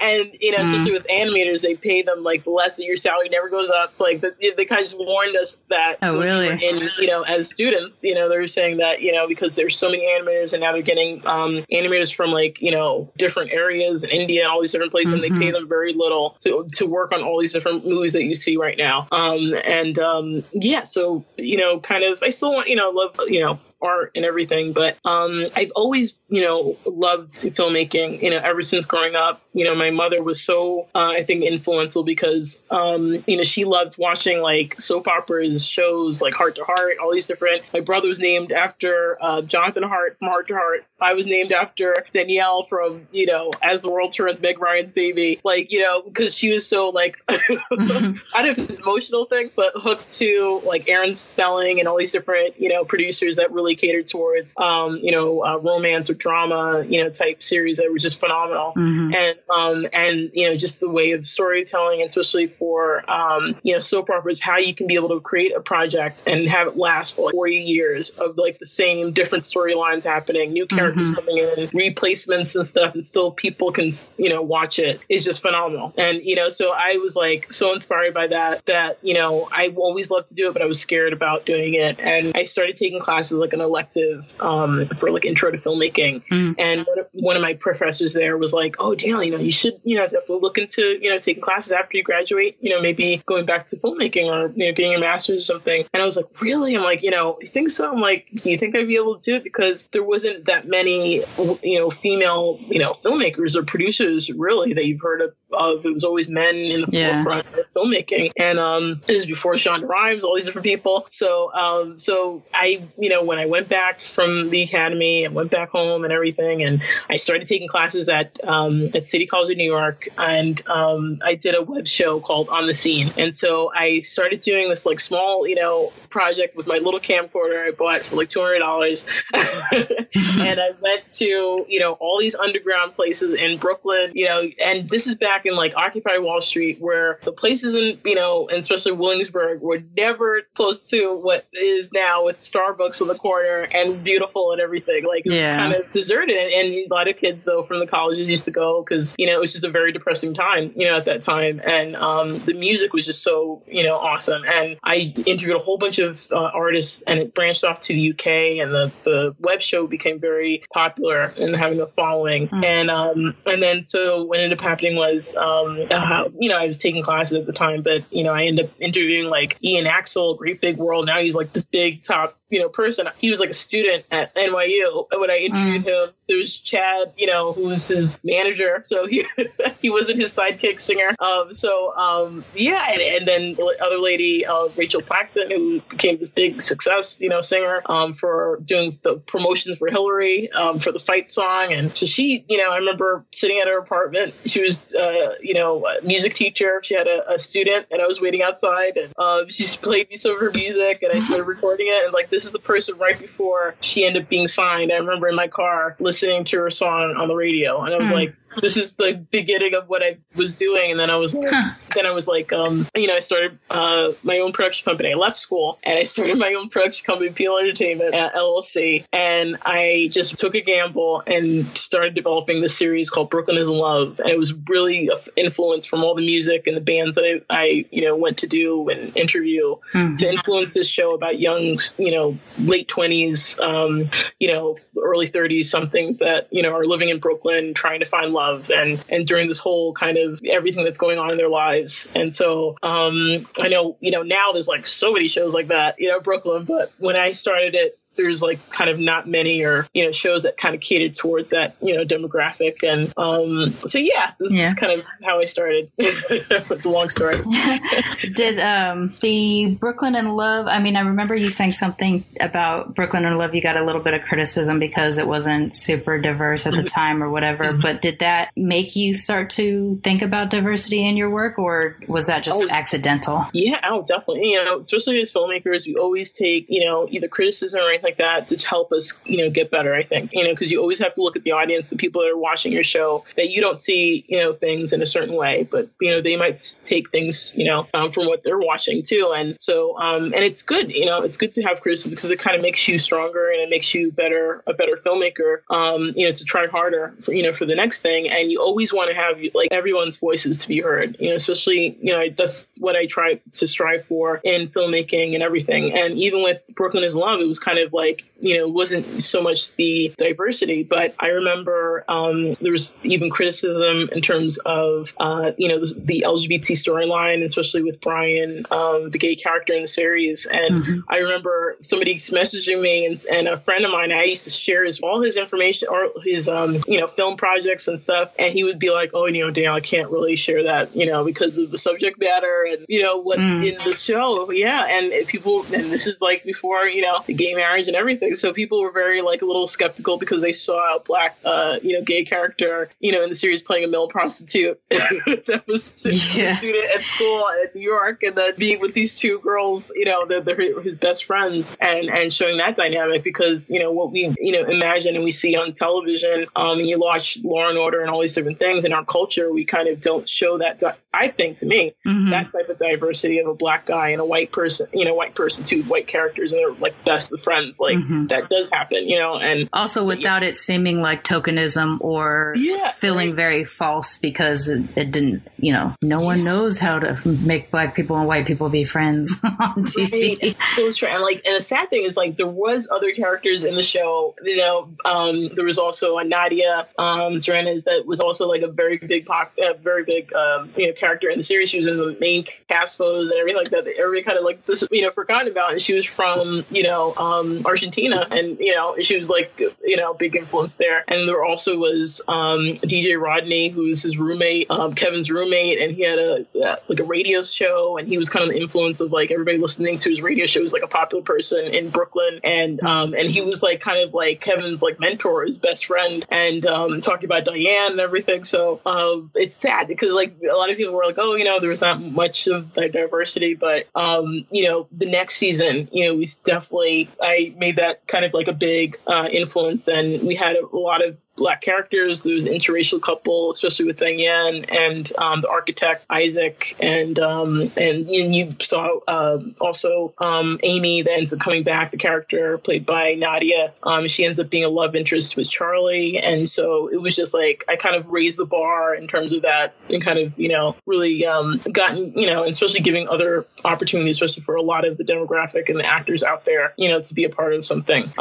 and you know mm-hmm. especially with animators they pay them like less. Your salary never goes up. It's like they, they kind of just warned us that. Oh really? In you know as students you know, they're saying that, you know, because there's so many animators and now they're getting um, animators from like, you know, different areas in India and all these different places, mm-hmm. and they pay mm-hmm. them very little to, to work on all these different movies that you see right now. Um, and um, yeah, so, you know, kind of, I still want, you know, love, you know, art and everything. But um, I've always, you know, loved filmmaking, you know, ever since growing up. You know, my mother was so, uh, I think, influential because, um, you know, she loved watching like soap operas, shows like Hart to Hart, all these different. My brother was named after uh, Jonathan Hart from Hart to Hart. I was named after Danielle from, you know, As the World Turns, Meg Ryan's baby. Like, you know, because she was so like, I don't know if it's an emotional thing, but hooked to like Aaron Spelling and all these different, you know, producers that really catered towards, um, you know, uh, romance or drama, you know, type series that were just phenomenal. Mm-hmm. And, um, and, you know, just the way of storytelling, especially for, um, you know, soap operas, how you can be able to create a project and have it last for like 40 years of like the same different storylines happening, new characters mm-hmm. coming in, replacements and stuff, and still people can, you know, watch it is just phenomenal. And, you know, so I was like so inspired by that, that, you know, I always loved to do it, but I was scared about doing it. And I started taking classes like an elective um, for like intro to filmmaking. Mm. And one of my professors there was like, "Oh, Daniel, you know, you should, you know, definitely look into, you know, taking classes after you graduate. You know, maybe going back to filmmaking or you know, getting your master's or something." And I was like, "Really?" I'm like, "You know, you think so?" I'm like, "Do you think I'd be able to do it?" Because there wasn't that many, you know, female, you know, filmmakers or producers really that you've heard of. of. It was always men in the yeah. forefront of filmmaking, and um, this is before Shonda Rhimes, all these different people. So, um, so I, you know, when I went back from the academy and went back home and everything, and I started taking classes at um, at City College of New York, and um, I did a web show called On the Scene, and so I started doing this like small, you know, project with my little camcorder. I bought for like two hundred dollars, and I went to you know all these underground places in Brooklyn, you know, and this is back in like Occupy Wall Street, where the places in you know, and especially Williamsburg, were never close to what is now with Starbucks in the corner and beautiful and everything. Like it was kind of deserted, and, and, a lot of kids though from the colleges used to go because you know it was just a very depressing time, you know, at that time, and um, the music was just so you know awesome. And I interviewed a whole bunch of uh, artists, and it branched off to the UK, and the the web show became very popular and having a following. Mm. And um, and then so what ended up happening was um, uh, you know I was taking classes at the time, but you know I ended up interviewing like Ian Axel, Great Big World. Now he's like this big top you know person. He was like a student at NYU when I interviewed mm. him there was Chad, you know, who's his manager, so he he wasn't his sidekick singer. Um, so um, yeah, and, and then the other lady, uh, Rachel Platten, who became this big success, you know, singer um, for doing the promotions for Hillary um, for the fight song, and so she, you know, I remember sitting at her apartment. She was, uh, you know, a music teacher. She had a, a student, and I was waiting outside, and um, she played me some of her music, and I started recording it, and like this is the person right before she ended up being signed. I remember in my car listening to her song on the radio, and I was mm. like, this is the beginning of what I was doing. And then I was like, huh. then I was like, um, you know, I started uh, my own production company. I left school and I started my own production company, Peel Entertainment at LLC. And I just took a gamble and started developing this series called Brooklyn is in Love. And it was really influenced from all the music and the bands that I, I you know, went to do and interview mm-hmm. to influence this show about young, you know, late 20s, um, you know, early 30s, some things that, you know, are living in Brooklyn, trying to find love love and and during this whole kind of everything that's going on in their lives. And so um, I know you know now there's like so many shows like that, you know, Brooklyn. But when I started it, there's like kind of not many or you know shows that kind of catered towards that you know demographic and um so yeah this yeah. is kind of how i started it's a long story did um the brooklyn in love i mean i remember you saying something about brooklyn in love you got a little bit of criticism because it wasn't super diverse at the mm-hmm. time or whatever mm-hmm. but did that make you start to think about diversity in your work or was that just oh, accidental yeah oh definitely you know especially as filmmakers we always take you know either criticism or anything like that to help us, you know, get better. I think, you know, because you always have to look at the audience, the people that are watching your show, that you don't see, you know, things in a certain way, but you know, they might take things, you know, um, from what they're watching too. And so, um, and it's good, you know, it's good to have criticism because it kind of makes you stronger and it makes you better, a better filmmaker. Um, you know, to try harder, for, you know, for the next thing. And you always want to have like everyone's voices to be heard. You know, especially, you know, that's what I try to strive for in filmmaking and everything. And even with Brooklyn is Love, it was kind of like you know wasn't so much the diversity but i remember um, there was even criticism in terms of uh, you know the, the lgbt storyline especially with brian um, the gay character in the series and mm-hmm. i remember somebody messaging me and, and, a friend of mine i used to share his all his information or his um, you know film projects and stuff and he would be like oh you know daniel i can't really share that you know because of the subject matter and you know what's mm. in the show yeah and people and this is like before you know the gay marriage and everything. So people were very like a little skeptical because they saw a black, uh, you know, gay character, you know, in the series playing a male prostitute that was yeah. a student at school in New York, and then being with these two girls, you know, they're, they're his best friends, and and showing that dynamic because you know what we you know imagine and we see on television, um, and you watch Law and Order and all these different things in our culture, we kind of don't show that. Di- I think to me, mm-hmm. that type of diversity of a black guy and a white person, you know, white person, two white characters, and they're like best of friends, like. Mm-hmm that does happen, you know, and also without yeah. it seeming like tokenism or yeah, feeling right. very false because it, it, didn't, you know, no yeah. one knows how to make black people and white people be friends on TV. Right. so true. And like, and the sad thing is like there was other characters in the show, you know, um, there was also a Nadia um, Serenas that was also like a very big, pop, a very big, um, you know, character in the series. She was in the main cast photos and everything like that. Everybody kind of like this, you know, forgotten about. And she was from, you know, um, Argentina and you know she was like you know big influence there. And there also was um, DJ Rodney, who's his roommate, um, Kevin's roommate, and he had a like a radio show, and he was kind of the influence of like everybody listening to his radio show was like a popular person in Brooklyn, and um, and he was like kind of like Kevin's like mentor, his best friend, and um, talking about Diane and everything. So um, it's sad because like a lot of people were like, oh, you know, there was not much of the diversity, but um, you know, the next season, you know, we definitely I made that kind of like a big uh, influence. And we had a lot of black characters. There was an interracial couple, especially with Diane and um, the architect Isaac, and um, and, and you saw uh, also um, Amy that ends up coming back. The character played by Nadia, um, she ends up being a love interest with Charlie, and so it was just like I kind of raised the bar in terms of that, and kind of you know really um, gotten you know, especially giving other opportunities, especially for a lot of the demographic and the actors out there, you know, to be a part of something.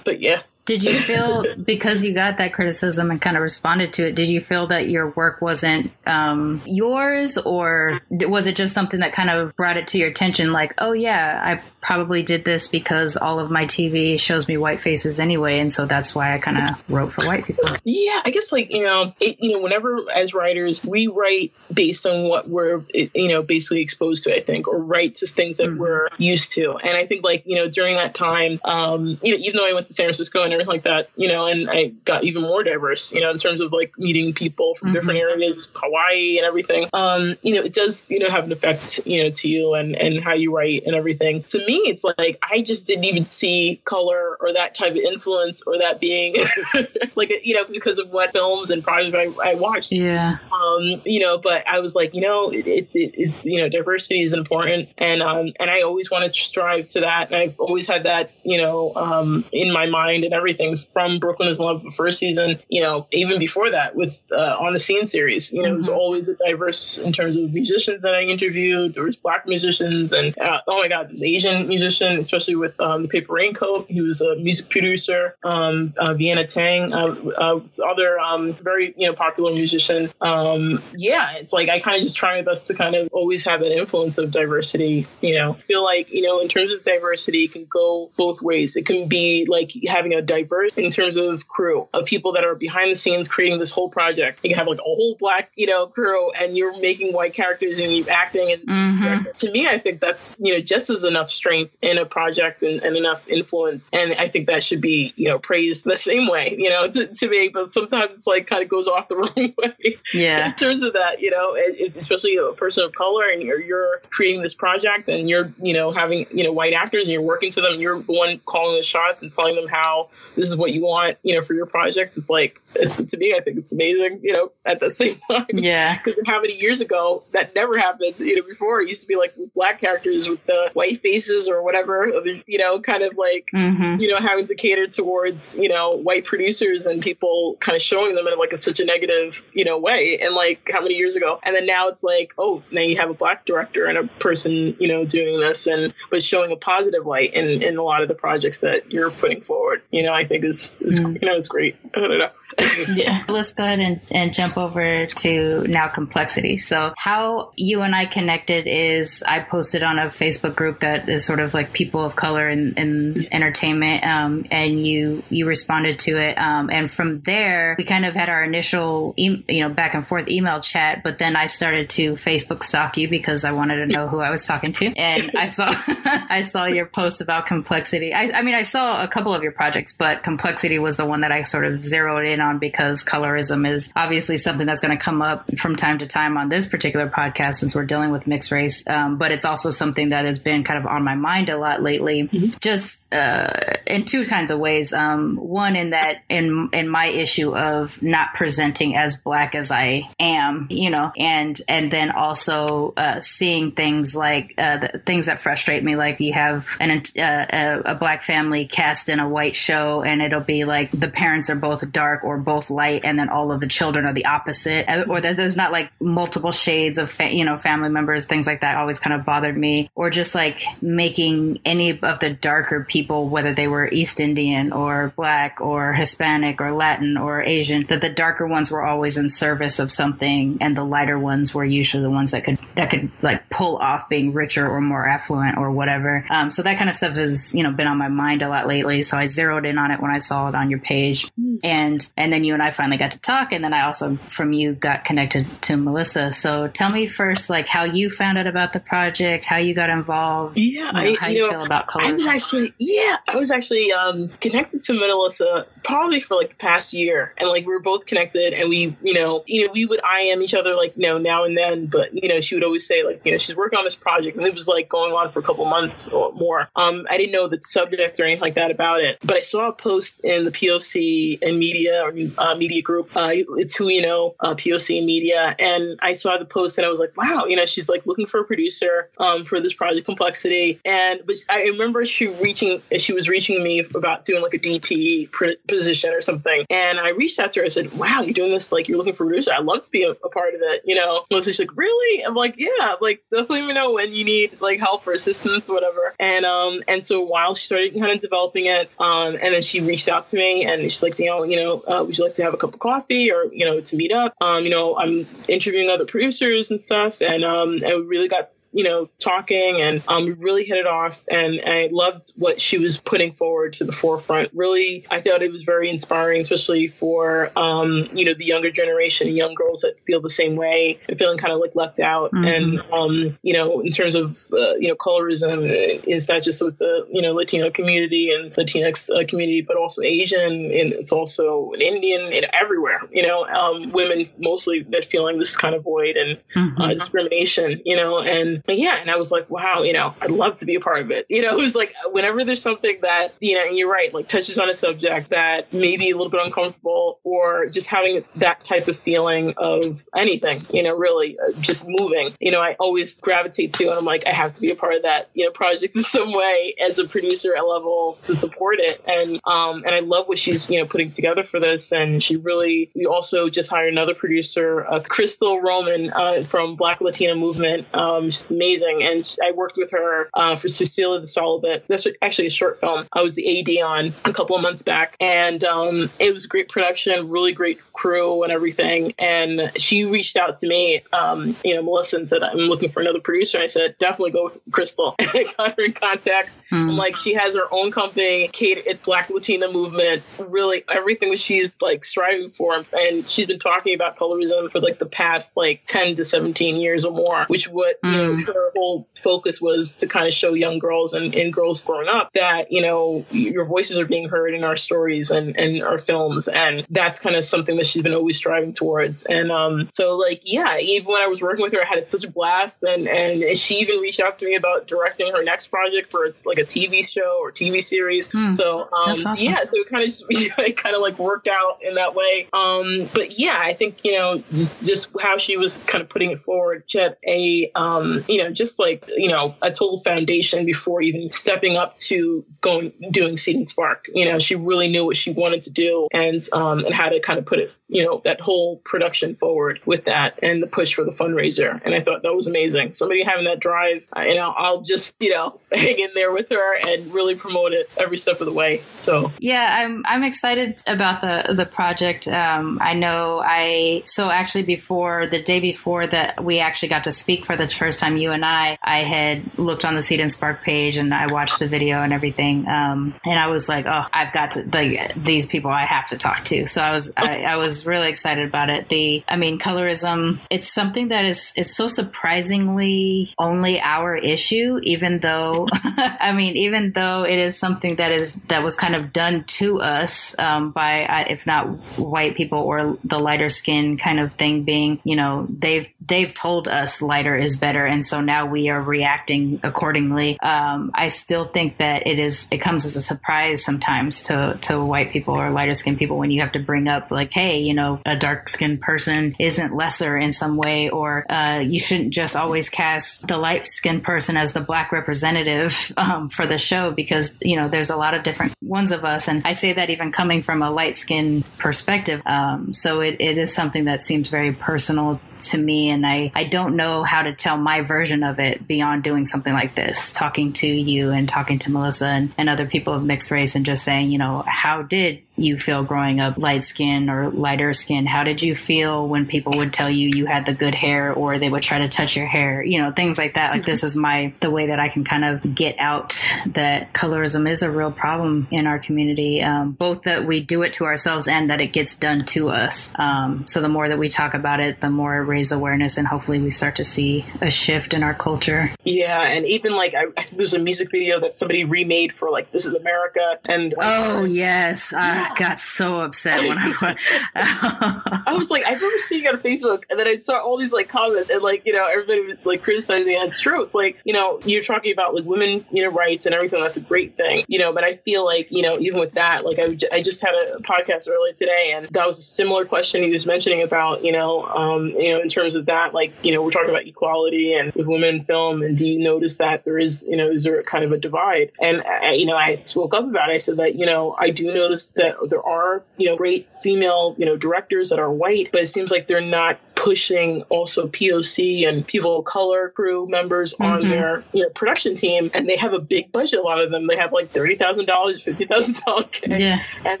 But yeah, did you feel because you got that criticism and kind of responded to it? Did you feel that your work wasn't um, yours, or was it just something that kind of brought it to your attention? Like, oh yeah, I probably did this because all of my TV shows me white faces anyway, and so that's why I kind of wrote for white people. Yeah, I guess like you know, it, you know, whenever as writers we write based on what we're you know basically exposed to, I think, or write to things that mm-hmm. we're used to, and I think like you know during that time, um, you know, even though I went to San Francisco and everything like that, you know, and I got even more diverse, you know, in terms of like meeting people from mm-hmm. different areas, Hawaii and everything. Um, you know, it does you know have an effect, you know, to you and and how you write and everything. To me, it's like I just didn't even see color or that type of influence or that being like you know because of what films and projects I, I watched. Yeah. Um, you know, but I was like, you know, it, it, it is you know diversity is important, and um, and I always want to strive to that, and I've always had that you know um in my mind and everything from Brooklyn is Love the first season, you know, even before that with uh, on the scene series, you know, mm-hmm. it was always a diverse in terms of musicians that I interviewed. There was black musicians and uh, oh my god, there's Asian musician, especially with um, the Paper Raincoat. He was a music producer. Um, uh, Vienna Teng, uh, uh, other um, very you know popular musician. Um, yeah, it's like I kind of just try my best to kind of always have that influence of diversity. You know, feel like you know in terms of diversity, it can go both ways. It can be like having a diverse in terms of crew of people that are behind the scenes creating this whole project. You can have like a whole black you know crew, and you're making white characters and you're acting. And mm-hmm. to me, I think that's you know just as enough strength in a project and, and enough influence. And I think that should be you know praised the same way. You know, to, to me, but sometimes it's like kind of goes off the wrong way. Yeah. in terms of that, you know, especially a person of color, and you're, you're creating this project, and you're you know having you know white actors, and you're working to them, and you're the one calling the shots and telling them how this is what you want, you know, for your project. It's like it's to me, I think it's amazing, you know, at the same time. Yeah. Because how many years ago that never happened, you know, before it used to be like black characters with the white faces or whatever, you know, kind of like, mm-hmm. you know, having to cater towards, you know, white producers and people kind of showing them in like a, such a negative, you know, way. And like how many years ago? And then now it's like, oh, now you have a black director and a person, you know, doing this and, but showing a positive light in, in a lot of the projects that you're putting forward, you know, I think is, is mm. you know, is great. I don't know yeah. Let's go ahead and, and jump over to now complexity. So how you and I connected is I posted on a Facebook group that is sort of like people of color in, in entertainment. Um, and you, you responded to it. Um, and from there, we kind of had our initial, e- you know, back and forth email chat, but then I started to Facebook stalk you because I wanted to know who I was talking to. And I saw, I saw your post about complexity. I, I mean, I saw a couple of your projects, but complexity was the one that I sort of zeroed in on because colorism is obviously something that's going to come up from time to time on this particular podcast since we're dealing with mixed race. Um, but it's also something that has been kind of on my mind a lot lately, mm-hmm. just uh, in two kinds of ways. Um, one, in that in in my issue of not presenting as black as I am, you know, and and then also uh, seeing things like uh, things that frustrate me, like you have an uh, a, a black family cast in a white show, and it'll be like the parents are both dark or both light and then all of the children are the opposite. Or that there's not like multiple shades of fa- you know family members things like that always kind of bothered me. Or just like making any of the darker people whether they were east indian or black or hispanic or latin or asian that the darker ones were always in service of something and the lighter ones were usually the ones that could that could like pull off being richer or more affluent or whatever. Um, so that kind of stuff has you know been on my mind a lot lately. So i zeroed in on it when i saw it on your page. Hmm. and and then you and I finally got to talk, and then I also from you got connected to Melissa. So tell me first, like how you found out about the project, how you got involved. Yeah, you know, how you, you know, feel about colors. I was actually, yeah, I was actually um, connected to Melissa probably for like the past year, and like we were both connected, and we, you know, you know, we would IM each other like you know now and then, but you know, she would always say like you know she's working on this project, and it was like going on for a couple months or more. Um, I didn't know the subject or anything like that about it, but I saw a post in the POC and media uh, media group. Uh, it's who you know, uh, POC Media, and I saw the post and I was like, wow, you know, she's like looking for a producer um, for this project Complexity, and but I remember she reaching, she was reaching me about doing like a DP position or something, and I reached out to her. I said, wow, you're doing this like you're looking for a producer. I'd love to be a, a part of it, you know. And so she's like, really? I'm like, yeah, like definitely let me know when you need like help or assistance, or whatever. And um and so while she started kind of developing it, um and then she reached out to me and she's like, you know, you know, uh, would you like to have a cup of coffee or you know to meet up. Um, you know, I'm interviewing other producers and stuff, and um, and we really got you know, talking and um, we really hit it off. And I loved what she was putting forward to the forefront. Really, I thought it was very inspiring, especially for, um, you know, the younger generation, young girls that feel the same way and feeling kind of like left out. Mm-hmm. And, um, you know, in terms of, uh, you know, colorism, is not just with the, you know, Latino community and Latinx uh, community, but also Asian and it's also an Indian and everywhere, you know, um, women mostly that feeling this kind of void and mm-hmm. uh, discrimination, you know, and yeah, and I was like, wow, you know, I'd love to be a part of it. You know, it was like whenever there's something that, you know, and you're right, like touches on a subject that maybe a little bit uncomfortable or just having that type of feeling of anything, you know, really uh, just moving, you know, I always gravitate to, and I'm like, I have to be a part of that, you know, project in some way as a producer at level to support it. And, um, and I love what she's, you know, putting together for this. And she really, we also just hired another producer, uh, Crystal Roman uh, from Black Latina Movement. Um, she's amazing. And I worked with her uh, for Cecilia the Solid. That's actually a short film. I was the AD on a couple of months back. And um, it was a great production, really great crew and everything. And she reached out to me, um, you know, Melissa, and said, I'm looking for another producer. And I said, definitely go with Crystal. And I got her in contact. Mm. I'm like, she has her own company, Kate, it's Black Latina Movement. Really, everything that she's like striving for. And she's been talking about colorism for like the past like 10 to 17 years or more, which what mm. you know, mm. her whole focus was to kind of show young girls and, and girls growing up that, you know, your voices are being heard in our stories and, and our films. And that's kind of something that she's been always striving towards. And um, so like, yeah, even when I was working with her, I had such a blast. And, and she even reached out to me about directing her next project for it's like a TV show or TV series. Mm. So um, awesome. yeah, so it kind of just, it kind of like worked out in that way. Um, but yeah, I think, you know, just, just how she was kind of putting it forward, she had a, um, you know, just like, you know, a total foundation before even stepping up to going, doing Seed and Spark. You know, she really knew what she wanted to do and, um, and how to kind of put it, you know, that whole production forward with that and the push for the fundraiser. And I thought that was amazing. Somebody having that drive, you know, I'll just, you know, hang in there with her and really promote it every step of the way. So, yeah, I'm, I'm excited about the, the project. Um, I know I, so actually before the day before that we actually got to speak for the first time, you and I, I had looked on the Seed and Spark page and I watched the video and everything. Um, and I was like, oh, I've got to, like, these people I have to talk to. So I was, I, I was really excited about it. The, I mean, colorism, it's something that is, it's so surprisingly only our issue, even though, I mean, even though it is something that is, that was kind of done to us, um, by, uh, if not white people or the lighter skin kind of thing being, you know, they've, they've told us lighter is better. And so now we are reacting accordingly. Um, I still think that it is, it comes as a surprise sometimes to, to white people or lighter skinned people when you have to bring up like, Hey, you know, a dark skinned person isn't lesser in some way, or, uh, you shouldn't just always cast the light skinned person as the black representative, um, for the show because, you know, there's a lot of different ones of us. And I say that even coming from a light skinned perspective. Um, so it, it is something that seems very personal to me and I, I don't know how to tell my version of it beyond doing something like this talking to you and talking to melissa and, and other people of mixed race and just saying you know how did you feel growing up light skin or lighter skin? How did you feel when people would tell you you had the good hair or they would try to touch your hair? You know, things like that. Like mm-hmm. this is my, the way that I can kind of get out that colorism is a real problem in our community. Um, both that we do it to ourselves and that it gets done to us. Um, so the more that we talk about it, the more it raises awareness and hopefully we start to see a shift in our culture. Yeah. And even like, I, I there's a music video that somebody remade for like, This is America. And oh, yes. Uh, got so upset when I went. I was like, I remember seeing on Facebook, and then I saw all these like comments, and like you know, everybody was like criticizing it. It's true. Like you know, you're talking about like women, you know, rights and everything. That's a great thing, you know. But I feel like you know, even with that, like I, I just had a podcast earlier today, and that was a similar question he was mentioning about you know, um, you know, in terms of that, like you know, we're talking about equality and with women in film, and do you notice that there is you know, is there kind of a divide? And I, you know, I spoke up about it. I said that you know, I do notice that there are, you know, great female, you know, directors that are white, but it seems like they're not pushing also POC and people of color crew members mm-hmm. on their you know production team, and they have a big budget. A lot of them they have like thirty thousand dollars, fifty thousand dollars, yeah, and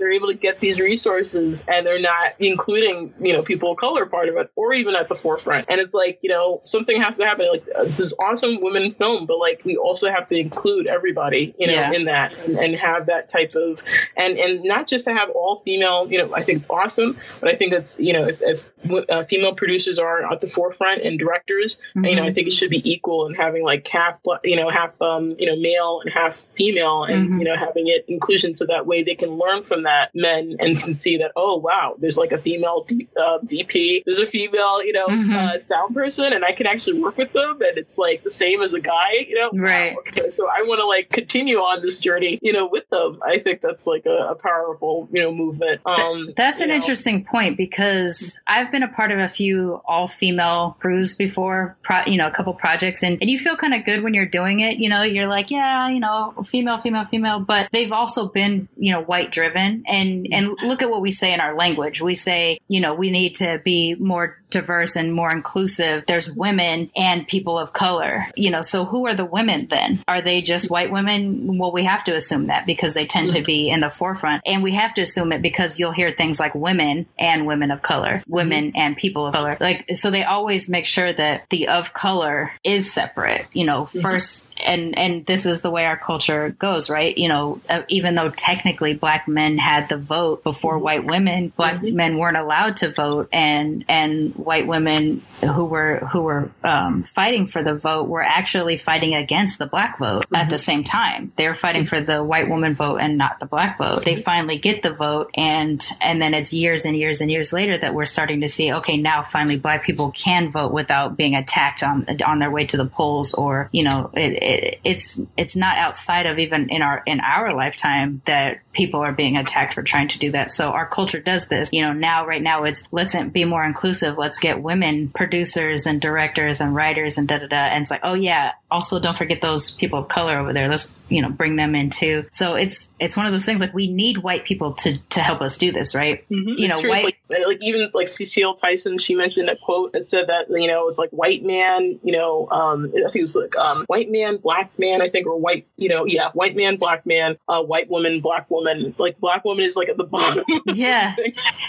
they're able to get these resources, and they're not including you know people of color part of it, or even at the forefront. And it's like you know something has to happen. Like this is awesome women film, but like we also have to include everybody you know yeah. in that and, and have that type of and and not just to have all female. You know, I think it's awesome, but I think it's you know if, if uh, female producers are at the forefront and directors. Mm-hmm. And, you know, I think it should be equal and having like half, you know, half, um, you know, male and half female, and mm-hmm. you know, having it inclusion so that way they can learn from that men and can see that oh wow, there's like a female D, uh, DP, there's a female, you know, mm-hmm. uh, sound person, and I can actually work with them, and it's like the same as a guy, you know. Right. Wow, okay, so I want to like continue on this journey, you know, with them. I think that's like a, a powerful, you know, movement. Um, that's an know. interesting point because I've been a part of a few all female crews before, pro, you know, a couple projects, and, and you feel kind of good when you're doing it. You know, you're like, yeah, you know, female, female, female, but they've also been, you know, white driven. And, and look at what we say in our language. We say, you know, we need to be more diverse and more inclusive. There's women and people of color, you know, so who are the women then? Are they just white women? Well, we have to assume that because they tend to be in the forefront. And we have to assume it because you'll hear things like women and women of color, women mm-hmm. and people of color. Like, so they always make sure that the of color is separate, you know, 1st mm-hmm. and, and this is the way our culture goes, right? You know, uh, even though technically black men had the vote before mm-hmm. white women, black mm-hmm. men weren't allowed to vote and, and white women who were who were um, fighting for the vote were actually fighting against the black vote mm-hmm. at the same time. They were fighting mm-hmm. for the white woman vote and not the black vote. They finally get the vote, and and then it's years and years and years later that we're starting to see. Okay, now finally black people can vote without being attacked on on their way to the polls, or you know, it, it, it's it's not outside of even in our in our lifetime that people are being attacked for trying to do that. So our culture does this. You know, now right now it's let's be more inclusive. Let's get women producers and directors and writers and da da da. And it's like, oh yeah, also don't forget those people of color over there. Let's you know bring them in too. So it's it's one of those things like we need white people to to help us do this, right? Mm-hmm. You know, white like, like, even like Cicely Tyson, she mentioned a quote that said that you know it's like white man, you know, um, I think it was like um, white man, black man, I think, or white, you know, yeah, white man, black man, uh, white woman, black woman. Like black woman is like at the bottom. Yeah.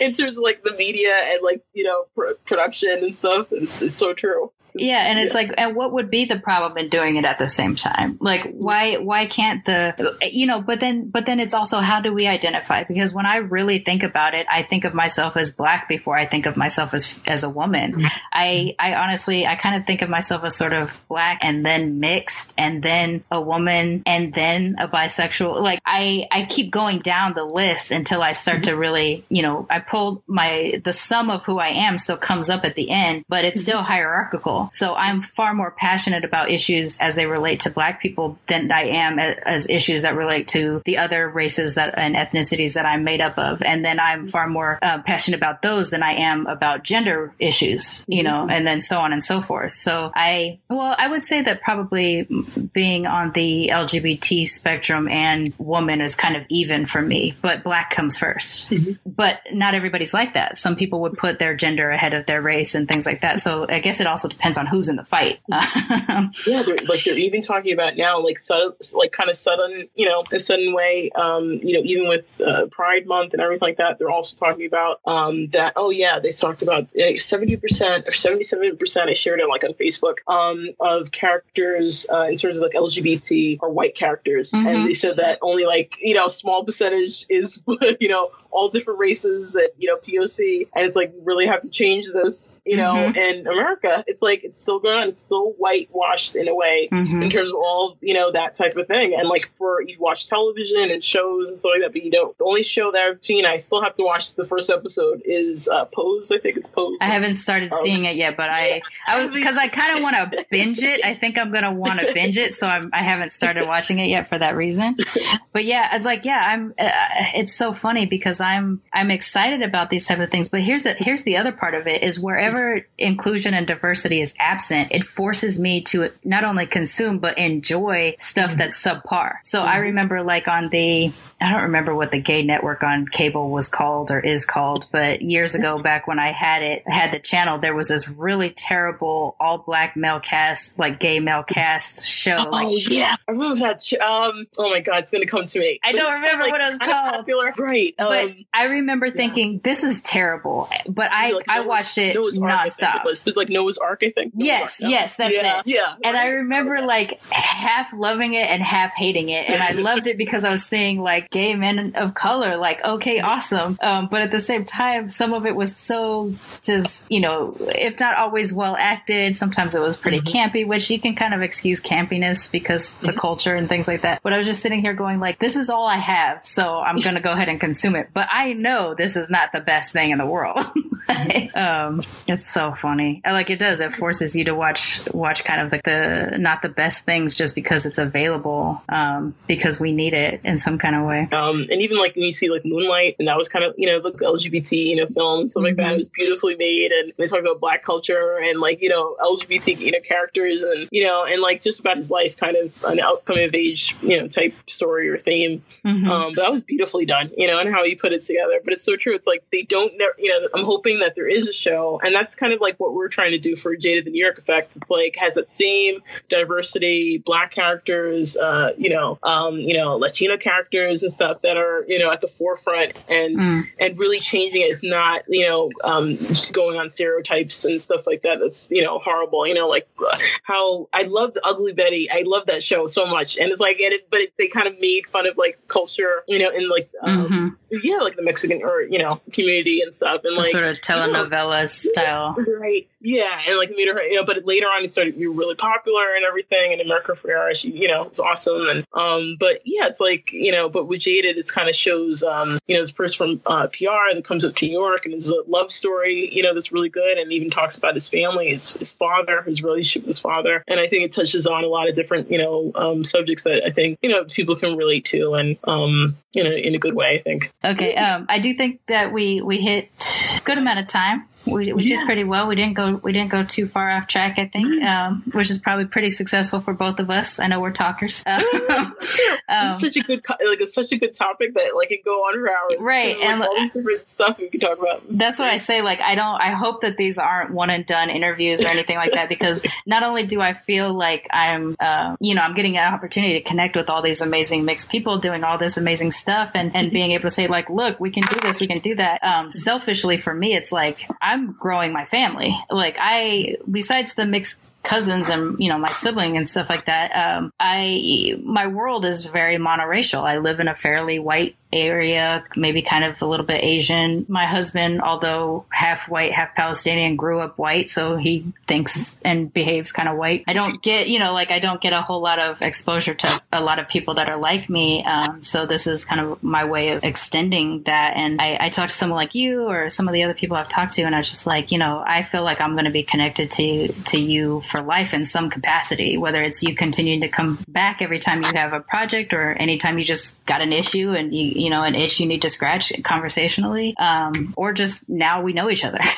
in terms of like the media and like you know pr- production and stuff, it's, it's so true. Yeah, and it's yeah. like, and what would be the problem in doing it at the same time? Like, why why can't the you know? But then, but then it's also how do we identify? Because when I really think about it, I think of myself as black before I think of myself as as a woman. Mm-hmm. I I honestly I kind of think of myself as sort of black and then mixed and then a woman and then a bisexual. Like I I keep going down the list until I start mm-hmm. to really you know I pulled my the sum of who I am so comes up at the end, but it's mm-hmm. still hierarchical. So I'm far more passionate about issues as they relate to black people than I am as issues that relate to the other races that and ethnicities that I'm made up of. And then I'm far more uh, passionate about those than I am about gender issues, you know, and then so on and so forth. So I, well, I would say that probably being on the LGBT spectrum and woman is kind of even for me, but black comes 1st mm-hmm. But not everybody's like that. Some people would put their gender ahead of their race and things like that. So I guess it also depends on who's in the fight. yeah, like they're even talking about now, like so, like kind of sudden, you know, a sudden way. Um, you know, even with uh, Pride Month and everything like that, they're also talking about um, that. Oh yeah, they talked about seventy percent or seventy-seven percent. I shared it like on Facebook um, of characters uh, in terms of like LGBT or white characters, mm-hmm. and they said that only like you know small percentage is you know all different races and you know POC, and it's like really have to change this, you know, mm-hmm. in America. It's like it's still going on, it's still whitewashed in a way mm-hmm. in terms of all you know that type of thing. And like for you watch television and shows and stuff like that, but you don't. The only show that I've seen, I still have to watch the first episode is uh, Pose. I think it's Pose. I haven't started um, seeing it yet, but I I was because I kind of want to binge it. I think I'm gonna want to binge it, so I'm, I have not started watching it yet for that reason. But yeah, it's like yeah, I'm. Uh, it's so funny because I'm I'm excited about these type of things. But here's the here's the other part of it is wherever inclusion and diversity is absent, it forces me to not only consume but enjoy stuff mm-hmm. that's subpar. So mm-hmm. I remember like on the I don't remember what the gay network on cable was called or is called, but years ago, back when I had it, had the channel, there was this really terrible all black male cast, like gay male cast show. Oh like, yeah, I remember that. Sh- um, oh my god, it's gonna come to me. I But don't remember kinda, what it was called. Popular. Right. but um, I remember thinking this is terrible, but I like I Noah's- watched it Noah's Arc, I think nonstop. It was, it was like Noah's Arc, I think. Noah's Yes, Arc, no? yes, that's yeah, it. Yeah. And I remember like half loving it and half hating it. And I loved it because I was seeing like gay men of color, like, okay, awesome. Um, but at the same time, some of it was so just, you know, if not always well acted, sometimes it was pretty Mm-hmm. campy, which you can kind of excuse campiness because the culture and things like that. But I was just sitting here going like, this is all I have. So I'm going to go ahead and consume it. But I know this is not the best thing in the world. um, it's so funny. Like it does. It forces you to watch watch kind of like the not the best things just because it's available. Um, because we need it in some kind of way. Um, and even like when you see like Moonlight, and that was kind of you know like LGBT you know film and stuff like that. Mhm. It was beautifully made, and they talk about black culture and like you know LGBT you know characters and you know and like just about his life, kind of an outcome of age you know type story or theme. Mhm. Um, but that was beautifully done, you know, and how he put it together. But it's so true. It's like they don't, never, you know, I'm hoping that there is a show, and that's kind of like what we're trying to do for Jaded the New York Effect. It's like has that same diversity, black characters, uh, you know, um, you know, Latino characters and stuff that are, you know, at the forefront and Mm. and really changing it. It's not, you know, um, just going on stereotypes and stuff like that. That's you know horrible. You know, like uh, how I loved Ugly Betty. I love that show so much, and it's like, and it, but it, they kind of made fun of like culture, you know, in like um, Mhm. Yeah, like the Mexican or you know community and stuff, and The like sort of telenovela style. Right. Yeah, and like made her, you know, but later on it started to be really popular and everything. And America Ferrera, she, you know, it's awesome. And um, but yeah, it's like you know, but with Jaded, it kind of shows, um, you know, this person from uh, PR that comes up to New York and is a love story, you know, that's really good, and even talks about his family, his his father, his relationship with his father, and I think it touches on a lot of different, you know, um, subjects that I think you know people can relate to, and um, you know, in a good way, I think. Okay. Um, I do think that we we hit good amount of time. We, we Yeah. did pretty well. We didn't go we didn't go too far off track. I think, um, which is probably pretty successful for both of us. I know we're talkers. Um, it's such a good, like, it's such a good topic that like it go on for hours. Right, like, and- all these different stuff we can talk about. That's what I say. Like, I don't, I hope that these aren't one and done interviews or anything like that because not only do I feel like I'm, uh, you know, I'm getting an opportunity to connect with all these amazing mixed people doing all this amazing stuff and, and being able to say, like, look, we can do this, we can do that. Um, selfishly for me, it's like I'm growing my family. Like, I, besides the mixed cousins and you know my sibling and stuff like that um i my world is very monoracial i live in a fairly white area maybe kind of a little bit asian. My husband although half white half palestinian grew up white so he thinks and behaves kind of white. I don't get you know like i don't get a whole lot of exposure to a lot of people that are like me um so this is kind of my way of extending that. And i i talk to someone like you or some of the other people i've talked to and i was just like you know i feel like i'm going to be connected to to you for life in some capacity whether it's you continuing to come back every time you have a project or anytime you just got an issue and you you know an itch you need to scratch conversationally um or just now we know each other.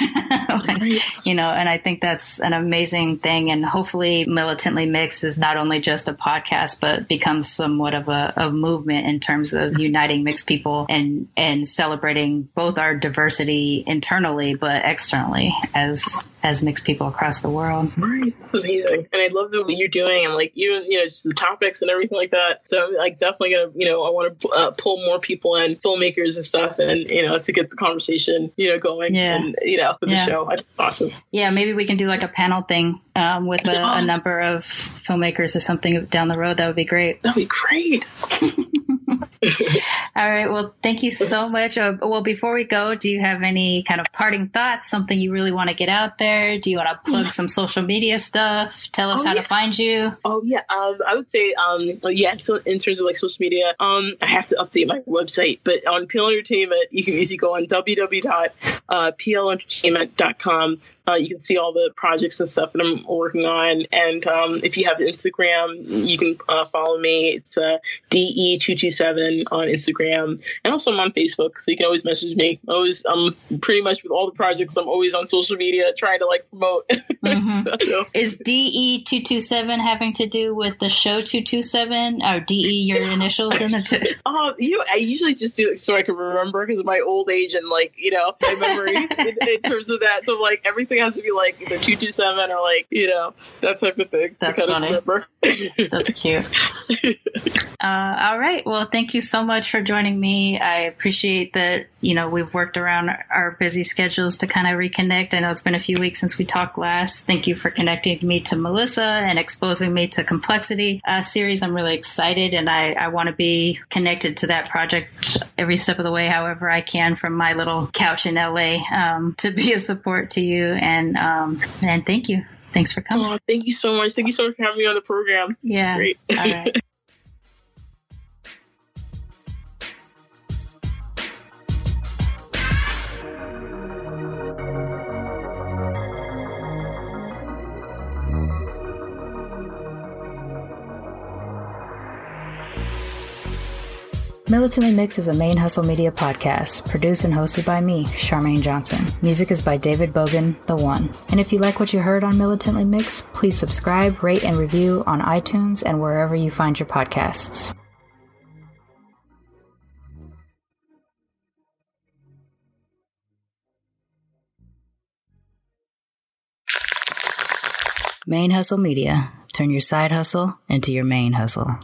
Like, you know and i think that's an amazing thing. And hopefully militantly mixed is not only just a podcast but becomes somewhat of a, a movement in terms of uniting mixed people and and celebrating both our diversity internally but externally as as mixed people across the world Right. It's amazing. And I love the, what you're doing and like even, you know, just the topics and everything like that. So I'm like definitely going to, you know, I want to uh, pull more people in, filmmakers and stuff and, you know, to get the conversation, you know, going Yeah. and, you know, Yeah. the show. Awesome. yeah maybe we can do like a panel thing um, with a, a number of filmmakers or something down the road that would be great That'd be great. all right well thank you so much uh, well before we go do you have any kind of parting thoughts something you really want to get out there do you want to plug some social media stuff tell us Oh, how yeah. to find you Oh yeah, um, I would say um, yeah. So in terms of like social media, um, I have to update my website, but on Peel Entertainment, you can usually go on www.plentertainment.com. Uh, you can see all the projects and stuff that I'm working on, and um, if you have Instagram, you can uh, follow me. It's uh, de two two seven on Instagram. And also I'm on Facebook, so you can always message me. I always, I'm pretty much with all the projects. I'm always on social media trying to like promote. Mm-hmm. so, Is DE two two seven having to do with the show two two seven or DE your initials in the two? Oh, you. I usually just do it so I can remember because of my old age and like you know my in, in, terms of that. So like everything has to be like the two two seven or like you know that type of thing. That's funny. That's cute. Uh, all right. Well, thank you so much for joining me. I appreciate that, you know, we've worked around our busy schedules to kind of reconnect. I know it's been a few weeks since we talked last. Thank you for connecting me to Melissa and exposing me to Complexity uh, series. I'm really excited and I, I want to be connected to that project every step of the way, however I can from my little couch in LA um, to be a support to you. And, um, and thank you. Thanks for coming. Oh, thank you so much. Thank you so much for having me on the program. Yeah. great. All right. Militantly Mixed is a main hustle media podcast, produced and hosted by me, Charmaine Johnson. Music is by David Bogan, The One. And if you like what you heard on Militantly Mixed, please subscribe, rate, and review on iTunes and wherever you find your podcasts. Main Hustle Media. Turn your side hustle into your main hustle.